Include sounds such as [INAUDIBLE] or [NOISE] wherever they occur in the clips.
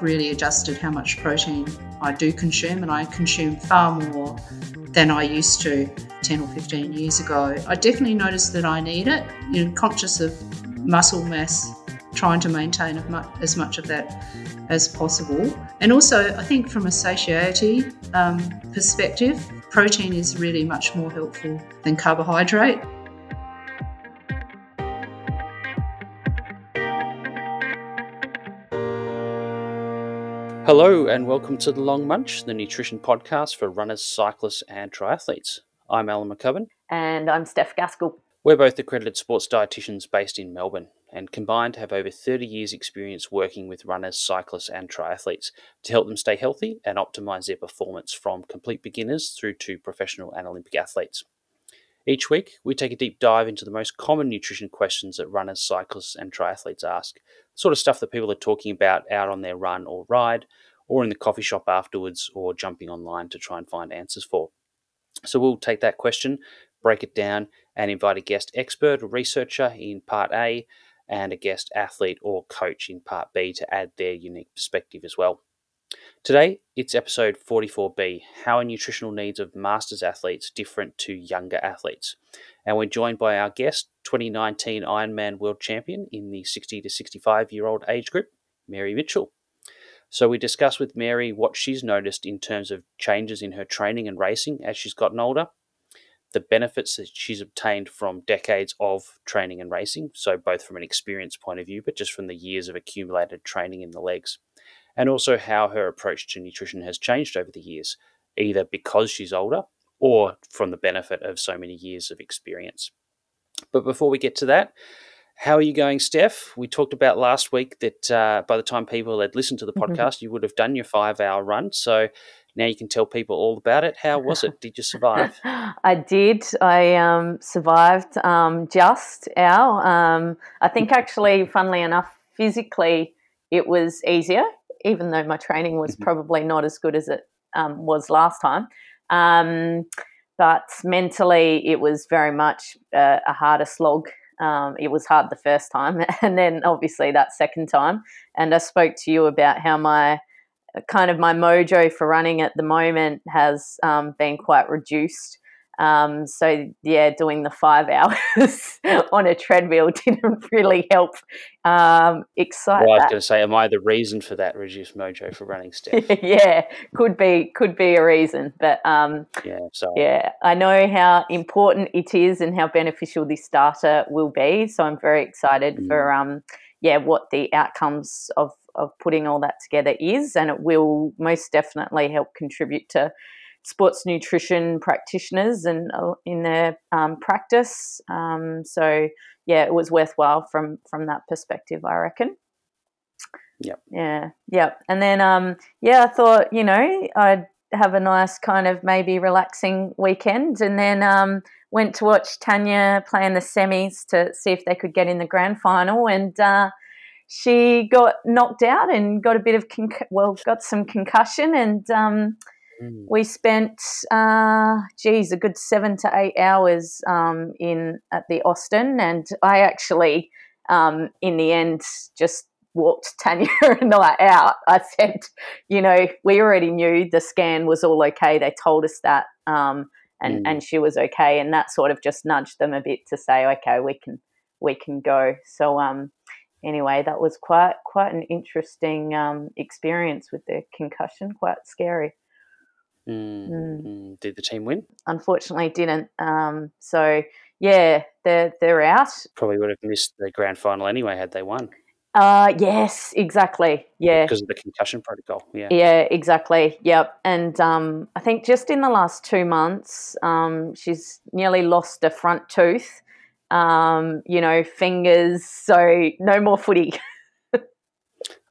I've really adjusted how much protein I do consume, and I consume far more than I used to 10 or 15 years ago. I definitely noticed that I need it, you know, conscious of muscle mass, trying to maintain as much of that as possible. And also, I think from a satiety um, perspective, protein is really much more helpful than carbohydrate. Hello, and welcome to The Long Munch, the nutrition podcast for runners, cyclists, and triathletes. I'm Alan McCubbin. And I'm Steph Gaskell. We're both accredited sports dietitians based in Melbourne and combined have over 30 years' experience working with runners, cyclists, and triathletes to help them stay healthy and optimize their performance from complete beginners through to professional and Olympic athletes. Each week, we take a deep dive into the most common nutrition questions that runners, cyclists, and triathletes ask, sort of stuff that people are talking about out on their run or ride, or in the coffee shop afterwards, or jumping online to try and find answers for. So we'll take that question, break it down, and invite a guest expert or researcher in part A and a guest athlete or coach in part B to add their unique perspective as well. Today, it's episode 44B How are nutritional needs of Masters athletes different to younger athletes? And we're joined by our guest, 2019 Ironman World Champion in the 60 to 65 year old age group, Mary Mitchell. So, we discuss with Mary what she's noticed in terms of changes in her training and racing as she's gotten older, the benefits that she's obtained from decades of training and racing, so both from an experience point of view, but just from the years of accumulated training in the legs and also how her approach to nutrition has changed over the years, either because she's older or from the benefit of so many years of experience. But before we get to that, how are you going, Steph? We talked about last week that uh, by the time people had listened to the mm-hmm. podcast, you would have done your five hour run. So now you can tell people all about it. How was it? Did you survive? [LAUGHS] I did. I um, survived um, just our. Um, I think actually, funnily enough, physically it was easier even though my training was mm-hmm. probably not as good as it um, was last time. Um, but mentally, it was very much a, a harder slog. Um, it was hard the first time, [LAUGHS] and then obviously that second time. And I spoke to you about how my kind of my mojo for running at the moment has um, been quite reduced. Um, so yeah, doing the five [LAUGHS] hours on a treadmill [LAUGHS] didn't really help um, excite. Well, I was going to say, am I the reason for that reduced mojo for running [LAUGHS] Steph? yeah, could be could be a reason, but um, yeah, so yeah, I know how important it is and how beneficial this data will be. So I'm very excited mm. for um, yeah, what the outcomes of of putting all that together is, and it will most definitely help contribute to sports nutrition practitioners and uh, in their um, practice. Um, so yeah, it was worthwhile from from that perspective, I reckon. Yep. Yeah. Yep. And then um, yeah, I thought you know I'd have a nice kind of maybe relaxing weekend, and then um, went to watch Tanya play in the semis to see if they could get in the grand final, and. Uh, she got knocked out and got a bit of conc- well, got some concussion, and um, Mm. We spent, uh, geez, a good seven to eight hours um, in at the Austin, and I actually, um, in the end, just walked [LAUGHS] Tanya and I out. I said, you know, we already knew the scan was all okay. They told us that, um, and mm. and she was okay, and that sort of just nudged them a bit to say, okay, we can we can go. So um, anyway, that was quite quite an interesting um, experience with the concussion. Quite scary. Mm, mm. Did the team win? Unfortunately, didn't. Um, so yeah, they're they're out. Probably would have missed the grand final anyway had they won. Uh, yes, exactly. Yeah, because of the concussion protocol. Yeah, yeah, exactly. Yep. And um, I think just in the last two months, um, she's nearly lost a front tooth. Um, you know, fingers. So no more footy. [LAUGHS]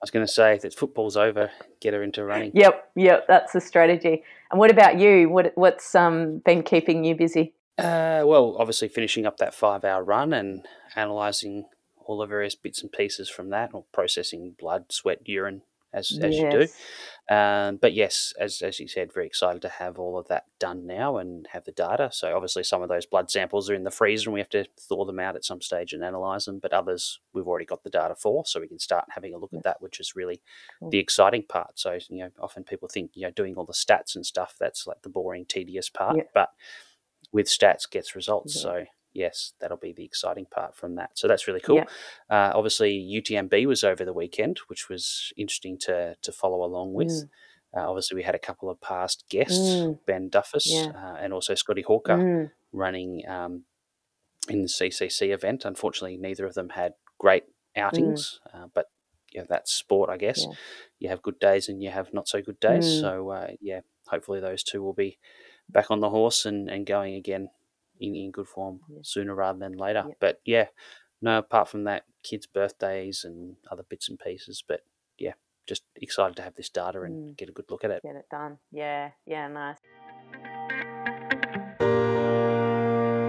I was going to say that football's over, get her into running. Yep, yep, that's the strategy. And what about you? What what's um, been keeping you busy? Uh, well, obviously finishing up that five-hour run and analysing all the various bits and pieces from that, or processing blood, sweat, urine, as as you do. Um, but yes, as as you said, very excited to have all of that done now and have the data. So obviously, some of those blood samples are in the freezer, and we have to thaw them out at some stage and analyze them. But others, we've already got the data for, so we can start having a look at that, which is really the exciting part. So you know, often people think you know doing all the stats and stuff that's like the boring, tedious part, yeah. but with stats gets results. Yeah. So yes, that'll be the exciting part from that. So that's really cool. Yeah. Uh, obviously, UTMB was over the weekend, which was interesting to to follow along with. Mm. Uh, obviously, we had a couple of past guests, mm. Ben Duffus yeah. uh, and also Scotty Hawker, mm. running um, in the CCC event. Unfortunately, neither of them had great outings, mm. uh, but yeah, that's sport, I guess. Yeah. You have good days and you have not so good days. Mm. So, uh, yeah, hopefully those two will be back on the horse and, and going again in, in good form yeah. sooner rather than later. Yeah. But yeah, no, apart from that, kids' birthdays and other bits and pieces. But yeah, just excited to have this data and mm. get a good look at it. Get it done. Yeah, yeah, nice.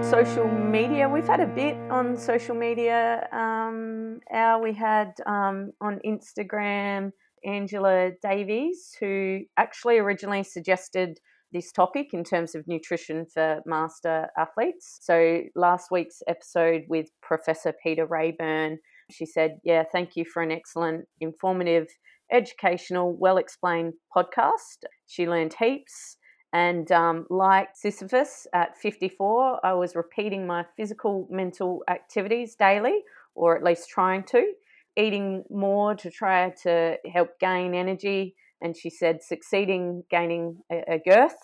Social media, we've had a bit on social media. Um, our, we had um, on Instagram Angela Davies, who actually originally suggested this topic in terms of nutrition for master athletes. So, last week's episode with Professor Peter Reaburn, she said, Yeah, thank you for an excellent, informative, educational, well explained podcast. She learned heaps. And um, like Sisyphus at 54, I was repeating my physical, mental activities daily, or at least trying to, eating more to try to help gain energy and she said succeeding gaining a, a girth.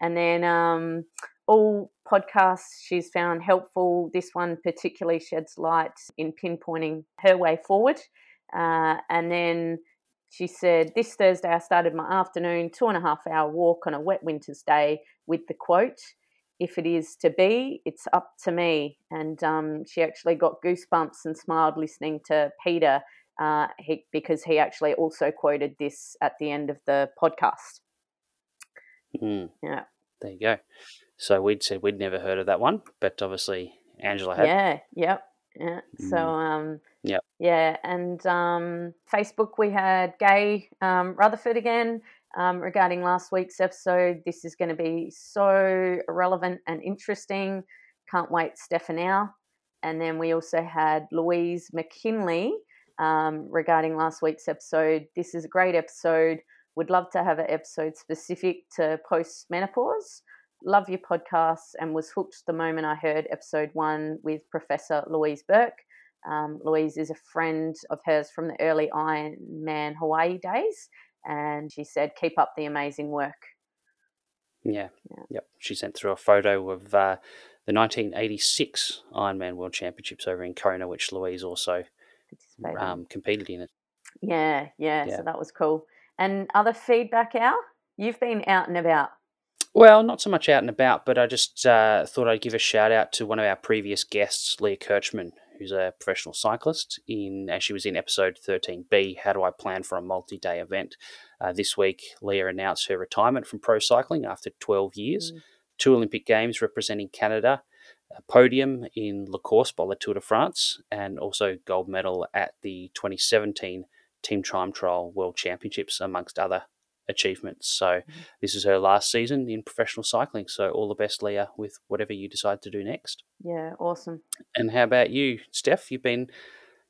And then um, all podcasts she's found helpful. This one particularly sheds light in pinpointing her way forward. Uh, and then she said, This Thursday I started my afternoon two and a half hour walk on a wet winter's day with the quote, If it is to be, it's up to me. And um, she actually got goosebumps and smiled listening to Peter uh, he, because he actually also quoted this at the end of the podcast. Mm. Yeah. There you go. So we'd said we'd never heard of that one, but obviously Angela had. Yeah. Yep. Yeah. So mm. um. Yeah. Yeah, and um, Facebook we had Gay um, Rutherford again. Um, regarding last week's episode, this is going to be so relevant and interesting. Can't wait, Stephanie. And then we also had Louise McKinley, um, regarding last week's episode. This is a great episode. Would love to have an episode specific to post menopause. Love your podcast and was hooked the moment I heard episode one with Professor Louise Burke. Um, Louise is a friend of hers from the early Ironman Hawaii days, and she said, "Keep up the amazing work." Yeah, yeah. yep. She sent through a photo of uh, the 1986 Ironman World Championships over in Kona, which Louise also um, competed in it. Yeah, yeah, yeah, So that was cool. And other feedback, Al? You've been out and about. Well, not so much out and about, but I just uh, thought I'd give a shout out to one of our previous guests, Leah Kirchmann, who's a professional cyclist. In as she was in episode 13B, How Do I Plan for a Multi Day Event? Uh, this week, Leah announced her retirement from pro cycling after 12 years, mm. two Olympic Games representing Canada, a podium in La Course by the Tour de France, and also gold medal at the 2017 Team Time Trial World Championships, amongst other achievements. So, mm-hmm. this is her last season in professional cycling. So, all the best, Leah, with whatever you decide to do next. Yeah, awesome. And how about you, Steph? You've been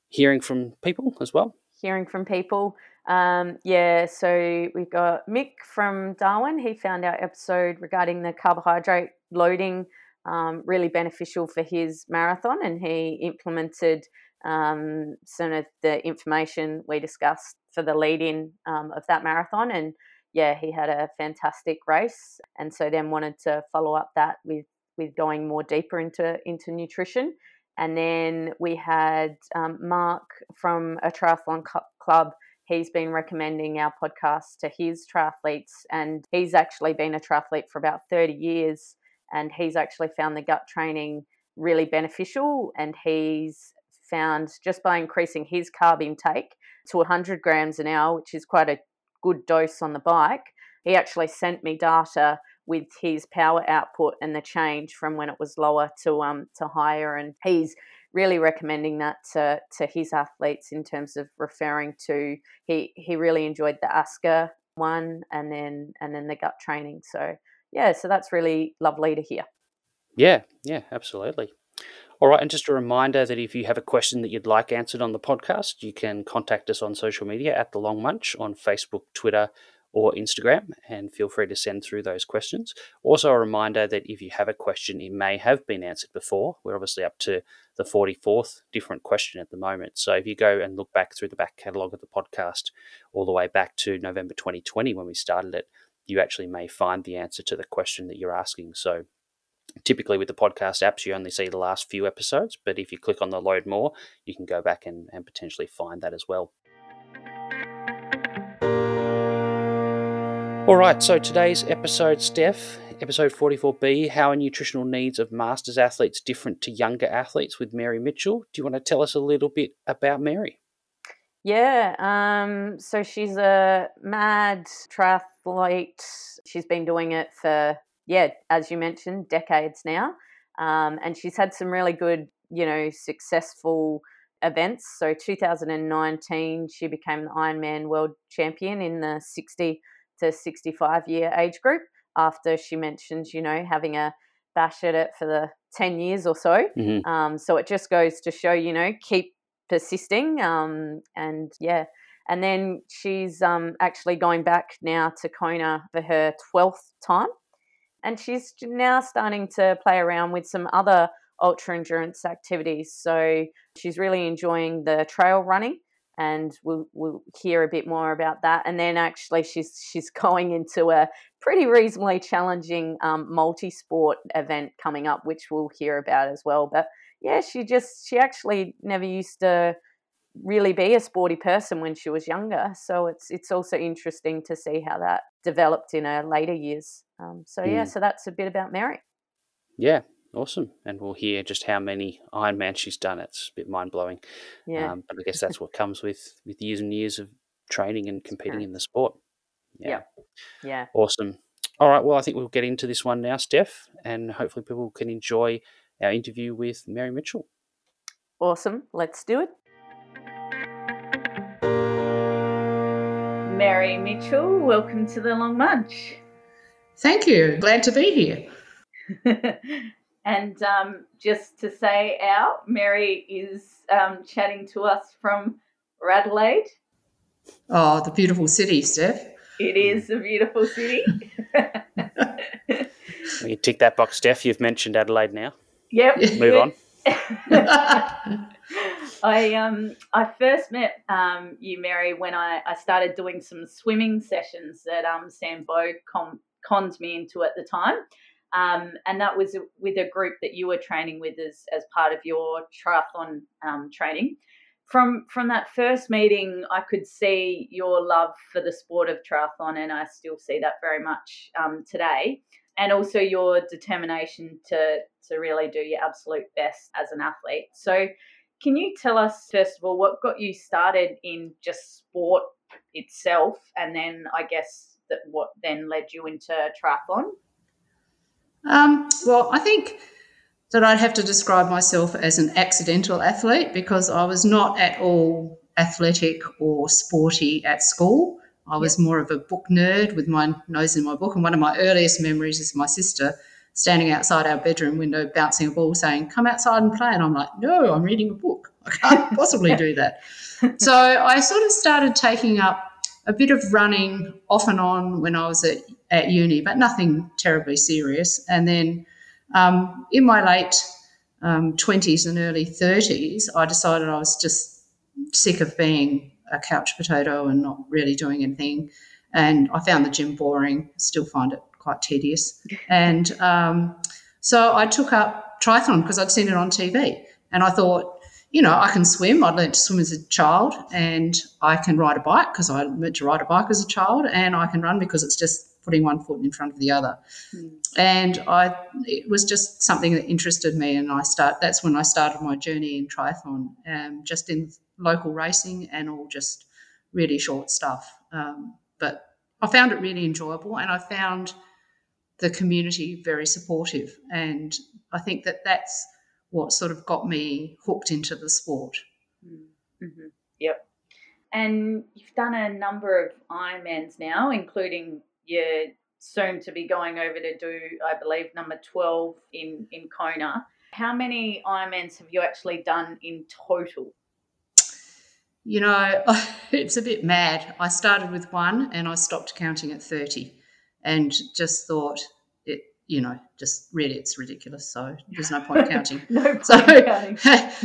hearing from people as well? Hearing from people. Um, yeah, so we've got Mick from Darwin. He found our episode regarding the carbohydrate loading um, really beneficial for his marathon, and he implemented um, some of the information we discussed for the lead in um, of that marathon. And yeah, he had a fantastic race, and so then wanted to follow up that with with going more deeper into into nutrition. And then we had um, Mark from a triathlon club. He's been recommending our podcast to his triathletes, and he's actually been a triathlete for about 30 years and he's actually found the gut training really beneficial and he's found just by increasing his carb intake to 100 grams an hour which is quite a good dose on the bike he actually sent me data with his power output and the change from when it was lower to um to higher and he's really recommending that to, to his athletes in terms of referring to he he really enjoyed the ASCA one and then and then the gut training. So yeah, so that's really lovely to hear. Yeah, yeah, absolutely. All right, and just a reminder that if you have a question that you'd like answered on the podcast, you can contact us on social media at The Long Munch on Facebook, Twitter, or Instagram, and feel free to send through those questions. Also, a reminder that if you have a question, it may have been answered before. We're obviously up to the 44th different question at the moment. So if you go and look back through the back catalogue of the podcast all the way back to November 2020 when we started it, you actually may find the answer to the question that you're asking. So typically with the podcast apps, you only see the last few episodes, but if you click on the load more, you can go back and, and potentially find that as well. All right, so today's episode, Steph, episode 44B How are nutritional needs of Masters athletes different to younger athletes with Mary Mitchell? Do you want to tell us a little bit about Mary? Yeah, um, so she's a mad triathlete. She's been doing it for, yeah, as you mentioned, decades now. Um, and she's had some really good, you know, successful events. So 2019, she became the Ironman world champion in the 60 to 65 year age group after she mentioned, you know, having a bash at it for the 10 years or so. Mm-hmm. Um, so it just goes to show, you know, keep persisting. Um, and yeah. And then she's um, actually going back now to Kona for her 12th time. And she's now starting to play around with some other ultra endurance activities. So she's really enjoying the trail running and we'll, we'll hear a bit more about that. And then actually, she's she's [LAUGHS] going into a pretty reasonably challenging um, multi-sport event coming up, which we'll hear about as well. But yeah, she just she actually never used to really be a sporty person when she was younger. So it's it's also interesting to see how that developed in her later years. Um, so yeah, mm. so that's a bit about Mary. Yeah, Awesome. And we'll hear just how many Ironman she's done. It's a bit mind blowing. Yeah. Um, but I guess that's what comes with, with years and years of training and competing in the sport. Yeah. Yeah. Awesome. All right. Well, I think we'll get into this one now, Steph, and hopefully people can enjoy our interview with Mary Mitchell. Awesome. Let's do it. Mary Mitchell, welcome to the Long Munch. Thank you. Glad to be here. [LAUGHS] And um, just to say out, Mary is um, chatting to us from Radelaide. Oh, the beautiful city, Steph. It is a beautiful city. [LAUGHS] you tick that box, Steph. You've mentioned Adelaide now. Yep. [LAUGHS] Move on. [LAUGHS] I um I first met um you Mary when I, I started doing some swimming sessions that um Sam Bow con- conned me into at the time. Um, and that was with a group that you were training with as, as part of your triathlon um, training. From from that first meeting, I could see your love for the sport of triathlon, and I still see that very much um, today. And also your determination to to really do your absolute best as an athlete. So, can you tell us first of all what got you started in just sport itself, and then I guess that what then led you into triathlon? Um, well, I think that I'd have to describe myself as an accidental athlete because I was not at all athletic or sporty at school. I was more of a book nerd with my nose in my book. And one of my earliest memories is my sister standing outside our bedroom window bouncing a ball saying, Come outside and play. And I'm like, No, I'm reading a book. I can't [LAUGHS] possibly do that. [LAUGHS] So I sort of started taking up a bit of running off and on when I was at, at uni, but nothing terribly serious. And then um, in my late um, 20s and early 30s, I decided I was just sick of being a couch potato and not really doing anything. And I found the gym boring, still find it quite tedious. [LAUGHS] And um, so I took up triathlon because I'd seen it on TV. And I thought, you know, I can swim. I'd learned to swim as a child, and I can ride a bike because I learned to ride a bike as a child, and I can run because it's just putting one foot in front of the other. Mm. And I, it was just something that interested me, and I start. That's when I started my journey in triathlon, um, just in local racing and all just really short stuff. Um, but I found it really enjoyable, and I found the community very supportive, and I think that that's what sort of got me hooked into the sport. Mm-hmm. Yep. And you've done a number of Ironmans now, including your soon to be going over to do, I believe, number 12 in, in Kona. How many Ironmans have you actually done in total? You know, [LAUGHS] it's a bit mad. I started with one and I stopped counting at 30 and just thought it, you know, just really it's ridiculous. So there's no [LAUGHS] point counting. no point so counting.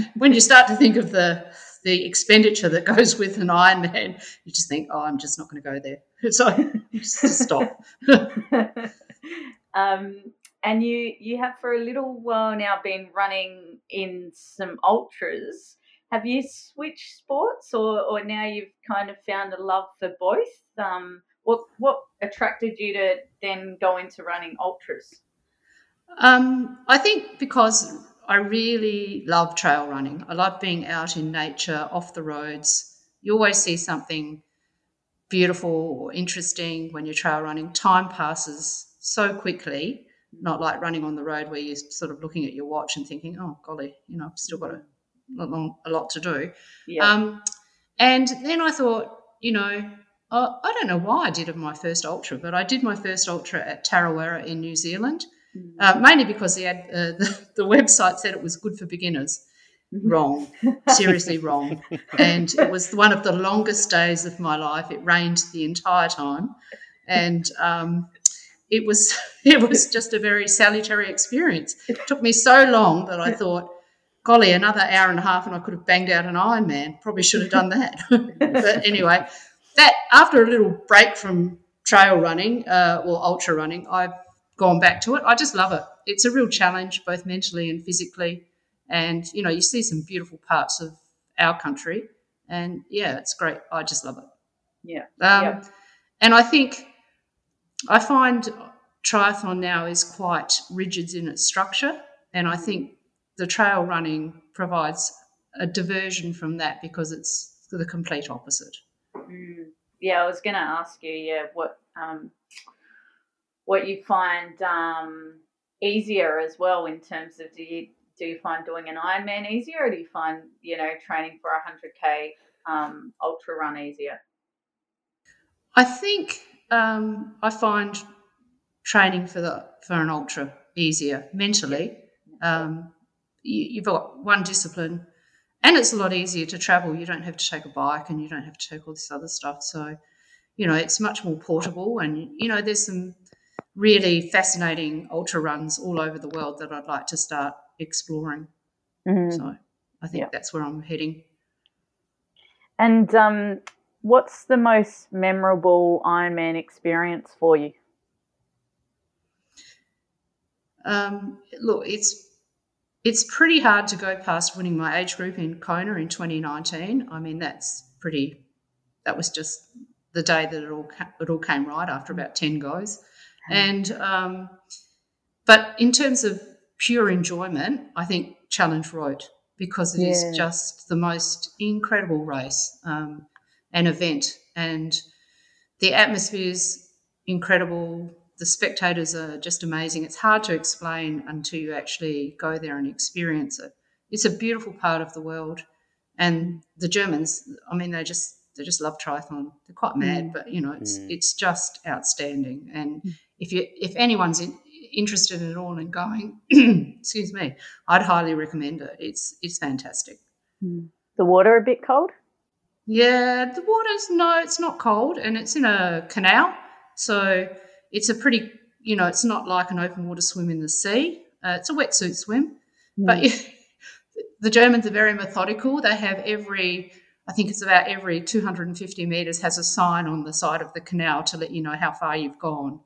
[LAUGHS] when you start to think of the the expenditure that goes with an Ironman, you just think, oh, I'm just not going to go there. So just, just stop. um, and you you have for a little while now been running in some ultras. Have you switched sports, or, or now you've kind of found a love for both? Um, what what attracted you to then go into running ultras? Um, I think because I really love trail running. I love being out in nature, off the roads. You always see something beautiful or interesting when you're trail running. Time passes so quickly, not like running on the road where you're sort of looking at your watch and thinking, oh, golly, you know, I've still got a, a lot to do. Yeah. Um, and then I thought, you know, uh, I don't know why I did my first ultra, but I did my first ultra at Tarawera in New Zealand, uh, mainly because the, ad, uh, [LAUGHS] the, the website said it was good for beginners. Wrong, [LAUGHS] seriously wrong. And it was one of the longest days of my life. It rained the entire time, and um, it was [LAUGHS] it was just a very salutary experience. It took me so long that I thought, golly, another hour and a half, and I could have banged out an Ironman. Probably should have done that. [LAUGHS] but anyway, that after a little break from trail running uh, or ultra running, I've gone back to it. I just love it. It's a real challenge, both mentally and physically. And you know, you see some beautiful parts of our country, and yeah, it's great. I just love it. Yeah. Um, yeah. And I think I find triathlon now is quite rigid in its structure, and I think the trail running provides a diversion from that because it's the complete opposite. Mm. Yeah, I was going to ask you, yeah, what um, what you find um, easier as well in terms of do you do you find doing an Ironman easier, or do you find you know training for a hundred k um, ultra run easier? I think um, I find training for the for an ultra easier mentally. Um, you've got one discipline, and it's a lot easier to travel. You don't have to take a bike, and you don't have to take all this other stuff. So, you know, it's much more portable, and you know, there's some really fascinating ultra runs all over the world that I'd like to start exploring. Mm-hmm. So, I think Yeah. that's where I'm heading. And um, what's the most memorable Ironman experience for you? Um, look, it's it's pretty hard to go past winning my age group in Kona in 2019. I mean, that's pretty. That was just the day that it all it all came right after about 10 goes, and um, but in terms of pure enjoyment, I think Challenge Roth because it is Yeah. just the most incredible race, um, an event, and the atmosphere is incredible. The spectators are just amazing. It's hard to explain until you actually go there and experience it. It's a beautiful part of the world, and the Germans. I mean, they just they just love triathlon. They're quite mad, mm. but you know, it's Mm. it's just outstanding. And mm. if you if anyone's in, interested at all in going, [CLEARS THROAT] excuse me, I'd highly recommend it. It's it's fantastic. Mm. The water a bit cold? Yeah, the water's no, it's not cold, and it's in a canal, so it's a pretty, you know, it's not like an open water swim in the sea. Uh, it's a wetsuit swim, but [LAUGHS] the Germans are very methodical. They have every, I think it's about every 250 meters has a sign on the side of the canal to let you know how far you've gone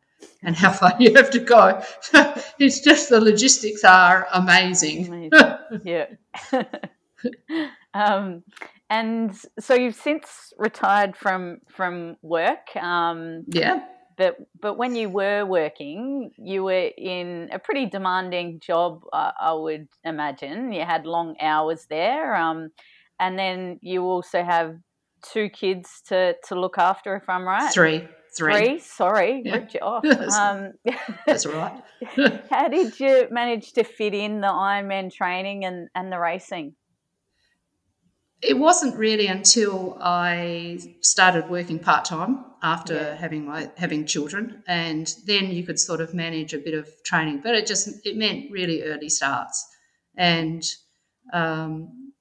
and how far [LAUGHS] you have to go. [LAUGHS] it's just the logistics are amazing. Amazing. yeah. um, and so you've since retired from from work. Um, Yeah. But but when you were working, you were in a pretty demanding job. Uh, I would imagine you had long hours there, um, and then you also have two kids to to look after. If I'm right, Three. three. Three, sorry, Yeah. ripped you off. That's- Um, That's right. [LAUGHS] how did you manage to fit in the Ironman training and, and the racing? It wasn't really until I started working part time after Yeah. having my having children, and then you could sort of manage a bit of training. But it just it meant really early starts, and um,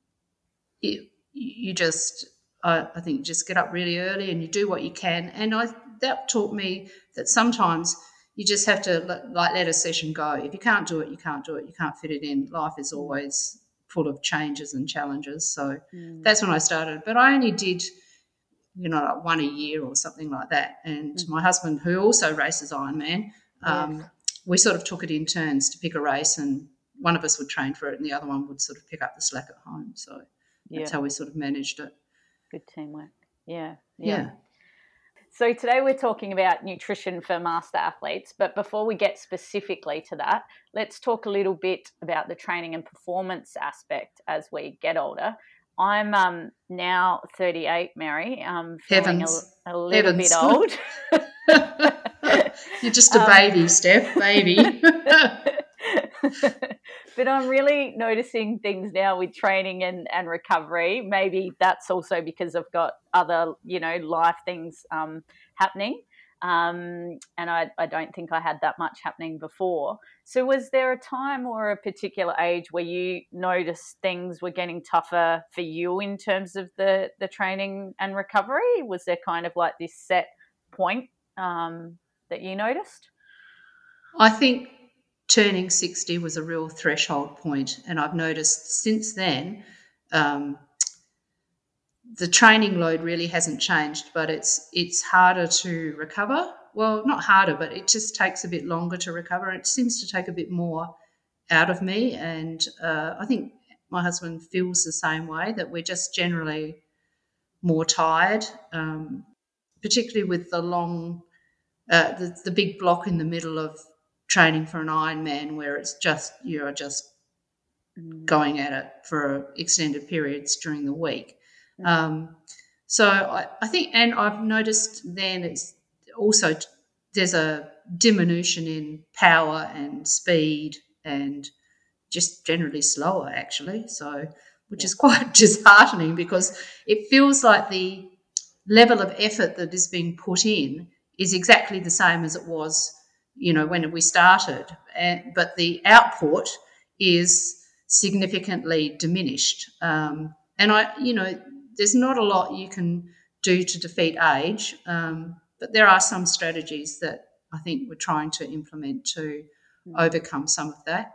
it, you just I, I think just get up really early and you do what you can. And I that taught me that sometimes you just have to let, like let a session go. If you can't do it, you can't do it. You can't fit it in. Life is always full of changes and challenges. So Mm. that's when I started. But I only did, you know, like one a year or something like that. And Mm. my husband, who also races Ironman, um, Yes. we sort of took it in turns to pick a race, and one of us would train for it, and the other one would sort of pick up the slack at home. So yeah, that's how we sort of managed it. good teamwork. Yeah, Yeah. yeah. So today we're talking about nutrition for master athletes, but before we get specifically to that, let's talk a little bit about the training and performance aspect as we get older. I'm um, now 38, Mary. I'm feeling a, Heavens. a little bit Heavens. old. [LAUGHS] You're just a [LAUGHS] Um, baby, Steph, baby. [LAUGHS] [LAUGHS] but I'm really noticing things now with training and, and recovery. Maybe that's also because I've got other, you know, life things um, happening. Um, and I, I don't think I had that much happening before. So, was there a time or a particular age where you noticed things were getting tougher for you in terms of the, the training and recovery? Was there kind of like this set point um, that you noticed? I think turning 60 was a real threshold point, and I've noticed since then um, the training load really hasn't changed, but it's it's harder to recover. Well, not harder, but it just takes a bit longer to recover. It seems to take a bit more out of me, and uh, I think my husband feels the same way that we're just generally more tired, um, particularly with the long, uh, the, the big block in the middle of training for an Ironman where it's just you're just going at it for extended periods during the week. Um, so I, I think, and I've noticed then it's also there's a diminution in power and speed and just generally slower actually. So which is quite [LAUGHS] disheartening because it feels like the level of effort that is being put in is exactly the same as it was, you know, when we started, and, but the output is significantly diminished. Um, and I, you know, there's not a lot you can do to defeat age, um, but there are some strategies that I think we're trying to implement to overcome some of that.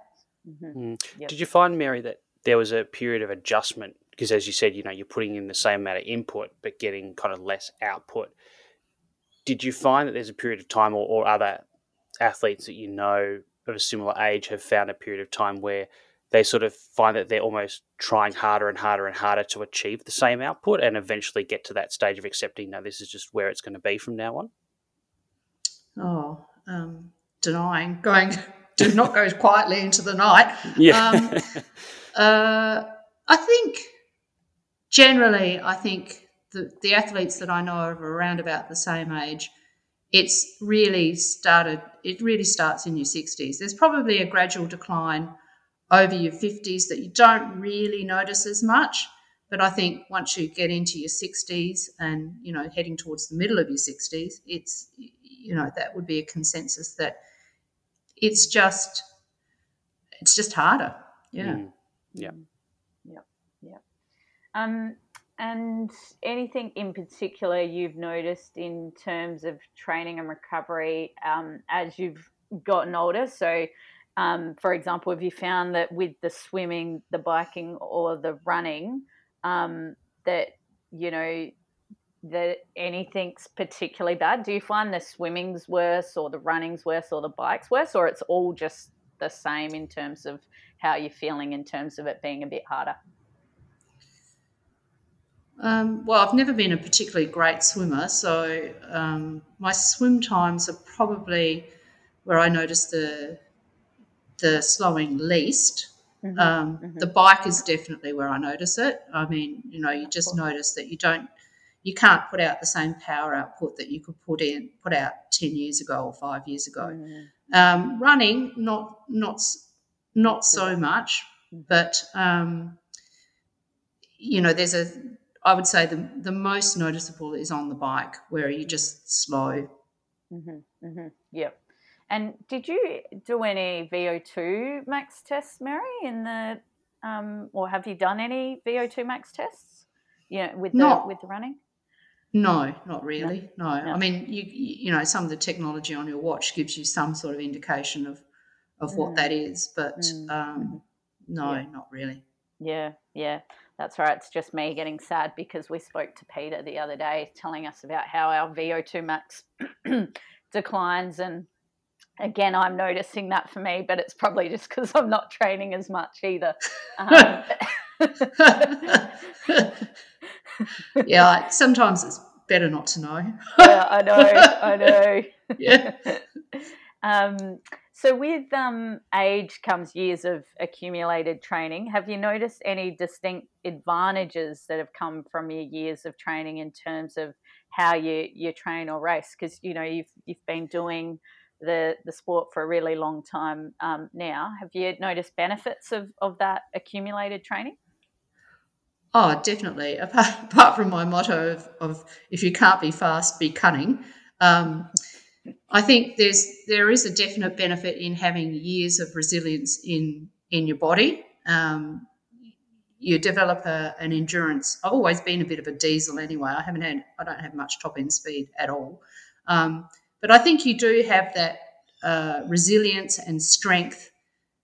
Mm-hmm. Yep. Did you find, Mary, that there was a period of adjustment? Because as you said, you know, you're putting in the same amount of input but getting kind of less output. Did you find that there's a period of time, or, or other athletes that you know of a similar age have found a period of time where they sort of find that they're almost trying harder and harder and harder to achieve the same output and eventually get to that stage of accepting, no, this is just where it's going to be from now on? Oh, um, denying, going, [LAUGHS] do not go quietly into the night. Yeah. Um, [LAUGHS] Uh, I think generally, I think the, the athletes that I know of are around about the same age. It's really started, it really starts in your 60s. There's probably a gradual decline over your 50s that you don't really notice as much. But I think once you get into your 60s and, you know, heading towards the middle of your 60s, it's, you know, that would be a consensus that it's just, it's just harder. Yeah. Mm. Yeah. Yep. Yep. Um, and anything in particular you've noticed in terms of training and recovery um, as you've gotten older? So, um, for example, have you found that with the swimming, the biking, or the running, um, that you know that anything's particularly bad? Do you find the swimming's worse, or the running's worse, or the bike's worse, or it's all just the same in terms of how you're feeling in terms of it being a bit harder? Um, well, I've never been a particularly great swimmer, so um, my swim times are probably where I notice the the slowing least. Mhm, Um, mhm. The bike is definitely where I notice it. I mean, you know, you just notice that you don't you can't put out the same power output that you could put in put out ten years ago or five years ago. Mm. Um, running, not not not so much, but um, you know, there's a. I would say the the most noticeable is on the bike, where you just slow. Mm-hmm, mm-hmm. Yep. And did you do any VO2 max tests, Mary, in the um, or have you done any VO2 max tests? Yeah, with the not, with the running. No, not really. No. no. I mean, you you know, some of the technology on your watch gives you some sort of indication of of mm. what that is, but mm. um, mm-hmm. no, yeah. not really. Yeah, yeah, that's right. It's just me getting sad because we spoke to Peter the other day, telling us about how our VO2 max [CLEARS THROAT] declines, and again, I'm noticing that for me, but it's probably just because I'm not training as much either. Um, [LAUGHS] yeah, sometimes it's better not to know. yeah, I know, I know. [LAUGHS] yeah. [LAUGHS] Um, so, with um, age comes years of accumulated training. Have you noticed any distinct advantages that have come from your years of training in terms of how you, you train or race? Because you know you've you've been doing the the sport for a really long time um, now. Have you noticed benefits of of that accumulated training? Oh, definitely. Apart, [LAUGHS] apart from my motto of, of, if you can't be fast, be cunning. Um, I think there's there is a definite benefit in having years of resilience in in your body. Um, you develop a, an endurance. I've always been a bit of a diesel anyway. I haven't had I don't have much top end speed at all, um, but I think you do have that uh, resilience and strength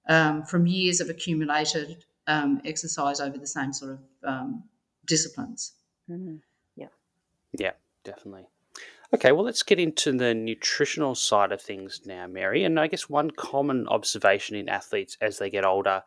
um, from years of accumulated um, exercise over the same sort of um, disciplines. Mm-hmm. Yeah. Yeah, definitely. Okay, well, let's get into the nutritional side of things now, Mary. And I guess one common observation in athletes as they get older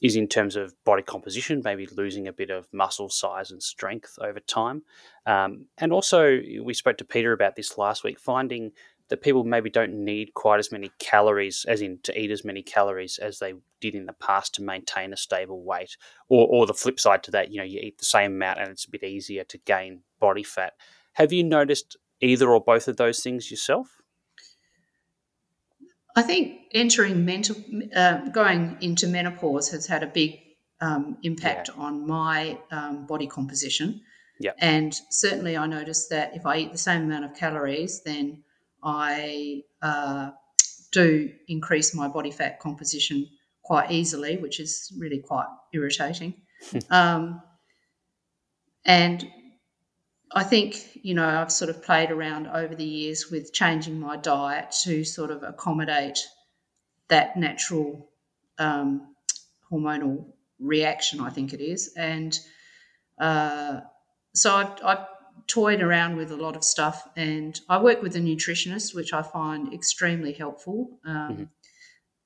is in terms of body composition, maybe losing a bit of muscle size and strength over time. Um, and also, we spoke to Peter about this last week, finding that people maybe don't need quite as many calories, as in to eat as many calories as they did in the past to maintain a stable weight. Or, or the flip side to that, you know, you eat the same amount and it's a bit easier to gain body fat. Have you noticed either or both of those things yourself? I think entering mental, uh, going into menopause has had a big um, impact yeah. on my um, body composition. Yeah. And certainly I noticed that if I eat the same amount of calories, then I uh, do increase my body fat composition quite easily, which is really quite irritating. [LAUGHS] um, and I think, you know, I've sort of played around over the years with changing my diet to sort of accommodate that natural um, hormonal reaction, I think it is. And uh, so I've, I've toyed around with a lot of stuff, and I work with a nutritionist, which I find extremely helpful. Um, mm-hmm.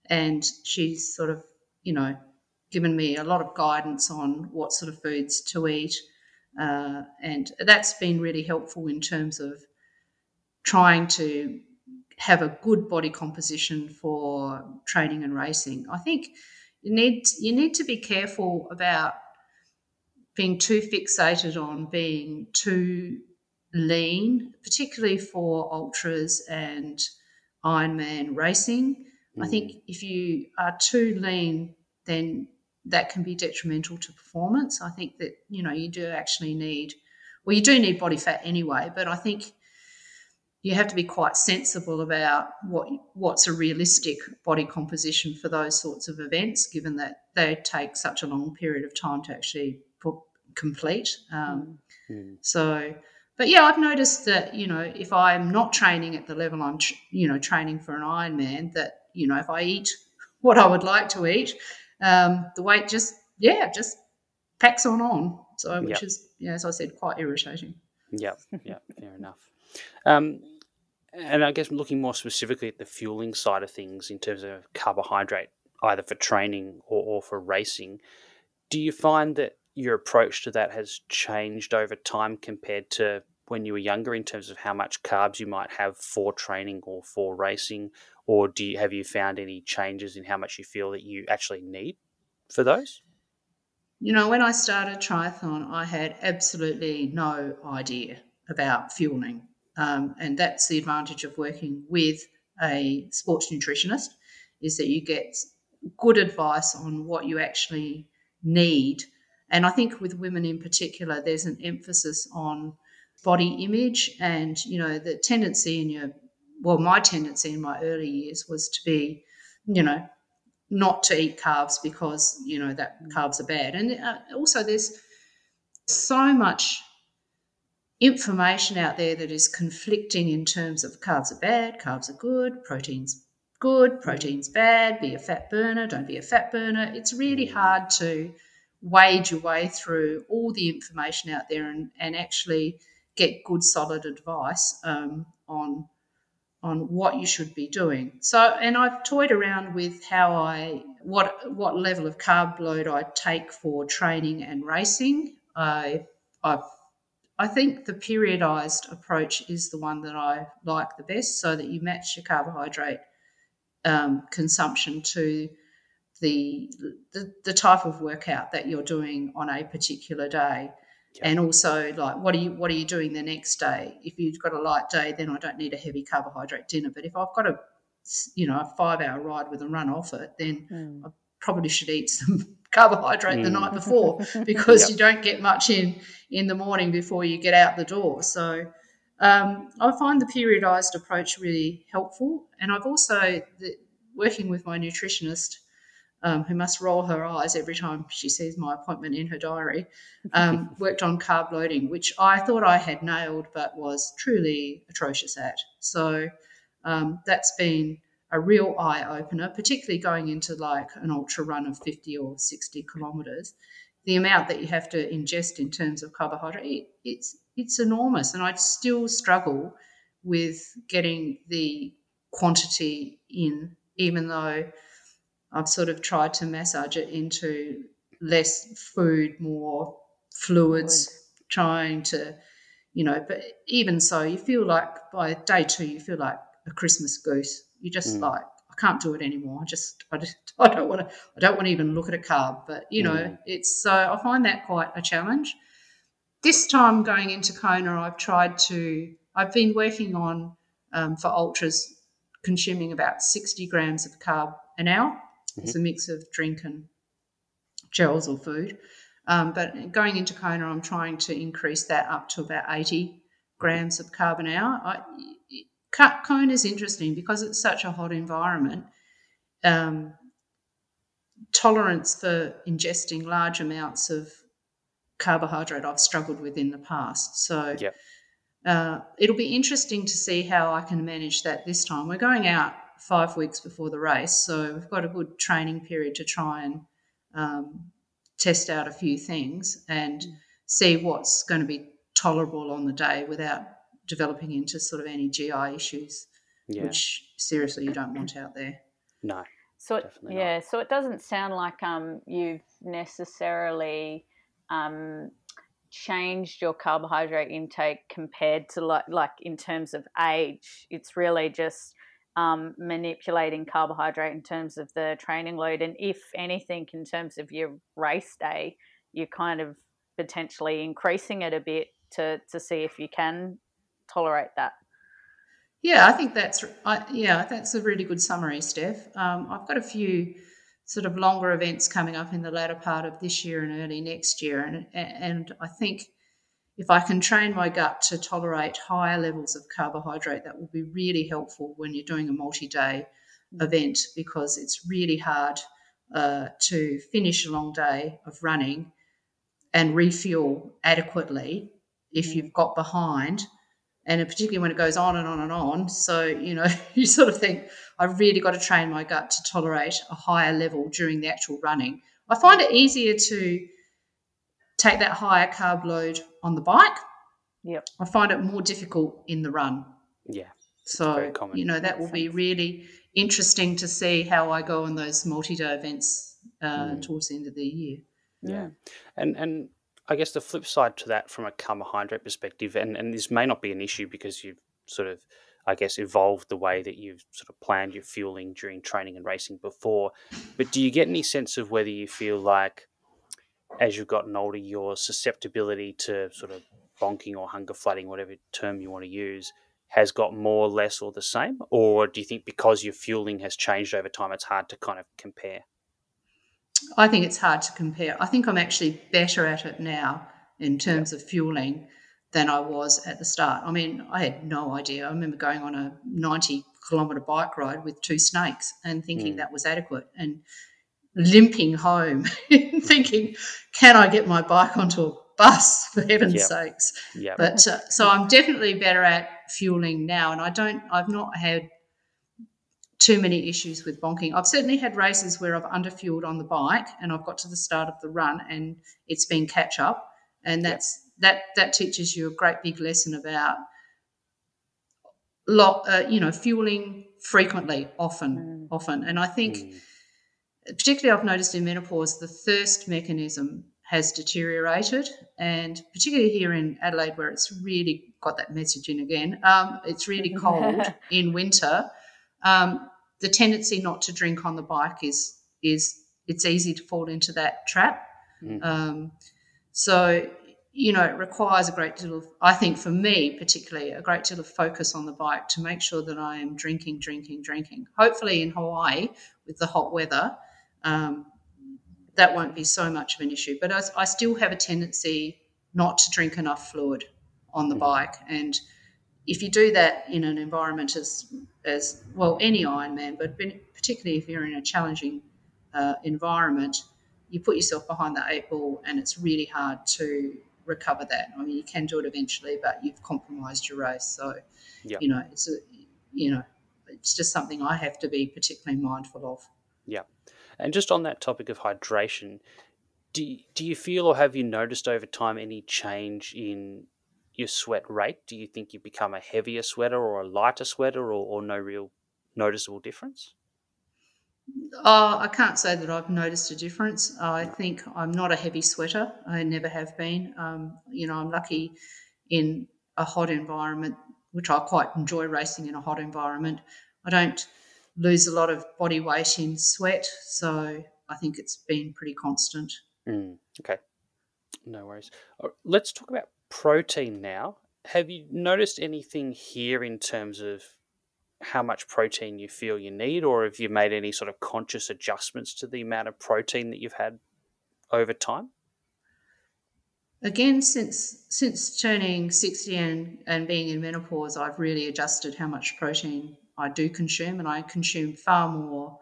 And she's sort of, you know, given me a lot of guidance on what sort of foods to eat, uh, and that's been really helpful in terms of trying to have a good body composition for training and racing. I think you need you need to be careful about being too fixated on being too lean, particularly for ultras and Ironman racing. Mm. I think if you are too lean, then that can be detrimental to performance. I think that you know you do actually need, well, you do need body fat anyway, but I think you have to be quite sensible about what what's a realistic body composition for those sorts of events, given that they take such a long period of time to actually put, complete. Um, mm. So, but yeah, I've noticed that you know if I'm not training at the level I'm you know training for an Ironman, that you know if I eat [LAUGHS] what I would like to eat, um, the weight just yeah just packs on on. So which yep. is yeah, as I said, quite irritating. Yeah, yeah, fair enough. Um, and I guess looking more specifically at the fueling side of things in terms of carbohydrate, either for training or, or for racing, do you find that your approach to that has changed over time compared to when you were younger in terms of how much carbs you might have for training or for racing or do you have you found any changes in how much you feel that you actually need for those you know when i started triathlon i had absolutely no idea about fueling. Um, and that's the advantage of working with a sports nutritionist is that you get good advice on what you actually need. And I think with women in particular, there's an emphasis on body image and, you know, the tendency in your, well, my tendency in my early years was to be, you know, not to eat carbs because, you know, that mm. carbs are bad. And uh, also there's so much information out there that is conflicting in terms of carbs are bad, carbs are good, proteins good, mm. proteins bad, be a fat burner, don't be a fat burner. It's really mm. hard to wade your way through all the information out there and, and actually get good solid advice um, on on what you should be doing. So, and I've toyed around with how I what what level of carb load I take for training and racing. I I've I think the periodized approach is the one that I like the best, so that you match your carbohydrate um, consumption to the, the, the type of workout that you're doing on a particular day. Yeah. And also, like, what are you what are you doing the next day? If you've got a light day, then I don't need a heavy carbohydrate dinner. But if I've got a you know a five hour ride with a run off it, then mm. I probably should eat some [LAUGHS] carbohydrate mm. the night before [LAUGHS] because yep. you don't get much in in the morning before you get out the door. So um, I find the periodized approach really helpful, and I've also the, working with my nutritionist. Um, who must roll her eyes every time she sees my appointment in her diary, [LAUGHS] um, worked on carb loading, which I thought I had nailed, but was truly atrocious at. So um, that's been a real eye opener, particularly going into like an ultra run of 50 or 60 kilometers. The amount that you have to ingest in terms of carbohydrate, it's it's enormous, and I still struggle with getting the quantity in, even though I've sort of tried to massage it into less food, more fluids, trying to, you know, but even so, you feel like by day two, you feel like a Christmas goose you just mm. like I can't do it anymore. I just I just [LAUGHS] I don't want to I don't want to even look at a carb. But you know, mm. it's so I find that quite a challenge. This time going into Kona, I've tried to I've been working on um, for ultras consuming about 60 grams of carb an hour. Mm-hmm. It's a mix of drink and gels or food. Um, but going into Kona, I'm trying to increase that up to about 80 grams of carb an hour. I, Kona is interesting because it's such a hot environment. Um, tolerance for ingesting large amounts of carbohydrate I've struggled with in the past. So yep. uh, it'll be interesting to see how I can manage that this time. We're going out five weeks before the race, so we've got a good training period to try and um, test out a few things and see what's going to be tolerable on the day without developing into sort of any GI issues, yeah. which seriously you don't want out there. No. So it, yeah, not. so it doesn't sound like um, you've necessarily um, changed your carbohydrate intake compared to like like in terms of age. It's really just um, manipulating carbohydrate in terms of the training load, and if anything, in terms of your race day, you're kind of potentially increasing it a bit to to see if you can tolerate that. Yeah, I think that's I, yeah, that's a really good summary, Steph. Um, I've got a few sort of longer events coming up in the latter part of this year and early next year, and and I think if I can train my gut to tolerate higher levels of carbohydrate, that will be really helpful when you're doing a multi-day event because it's really hard uh, to finish a long day of running and refuel adequately if mm. you've got behind and particularly when it goes on and on and on. So, you know, [LAUGHS] you sort of think, I've really got to train my gut to tolerate a higher level during the actual running. I find it easier to take that higher carb load on the bike. Yep. I find it more difficult in the run. Yeah. So, you know, that will be really interesting to see how I go on those multi day events uh, mm. towards the end of the year. Yeah. And, and, I guess the flip side to that from a carbohydrate perspective, and, and this may not be an issue because you've sort of, I guess, evolved the way that you've sort of planned your fueling during training and racing before. But do you get any sense of whether you feel like, as you've gotten older, your susceptibility to sort of bonking or hunger flooding, whatever term you want to use, has got more, less, or the same? Or do you think because your fueling has changed over time, it's hard to kind of compare? I think it's hard to compare. I think I'm actually better at it now in terms of fueling than I was at the start. I mean, I had no idea. I remember going on a 90 kilometre bike ride with two snakes and thinking mm. that was adequate and limping home [LAUGHS] thinking, can I get my bike onto a bus for heaven's yep. sakes? Yep. But uh, so I'm definitely better at fueling now, and I don't. I've not had too many issues with bonking. I've certainly had races where I've underfueled on the bike and I've got to the start of the run and it's been catch up, and that's that that teaches you a great big lesson about lot, uh, you know, fueling frequently, often, mm. often, and I think. Mm. Particularly, I've noticed in menopause, the thirst mechanism has deteriorated, and particularly here in Adelaide, where it's really got that message in again, um, it's really [LAUGHS] cold in winter. Um, the tendency not to drink on the bike is is it's easy to fall into that trap. Mm. Um, so you know, it requires a great deal of, I think for me particularly, a great deal of focus on the bike to make sure that I am drinking, drinking, drinking. Hopefully in Hawaii with the hot weather, um, that won't be so much of an issue. But I, I, still have a tendency not to drink enough fluid on the mm. bike. And if you do that in an environment as, as well, any Ironman, but particularly if you're in a challenging uh, environment, you put yourself behind the eight ball and it's really hard to recover that. I mean, you can do it eventually, but you've compromised your race. So, yep. you know, it's a, you know, it's just something I have to be particularly mindful of. Yeah. And just on that topic of hydration, do, do you feel or have you noticed over time any change in your sweat rate? Do you think you become a heavier sweater or a lighter sweater or, or no real noticeable difference? Oh, I can't say that I've noticed a difference. I think I'm not a heavy sweater. I never have been. Um, you know, I'm lucky in a hot environment, which I quite enjoy racing in a hot environment. I don't lose a lot of body weight in sweat. So I think it's been pretty constant. Mm, okay. No worries. Uh, let's talk about protein now. Have you noticed anything here in terms of how much protein you feel you need, or have you made any sort of conscious adjustments to the amount of protein that you've had over time? Again, since since turning sixty and, and being in menopause, I've really adjusted how much protein I do consume, and I consume far more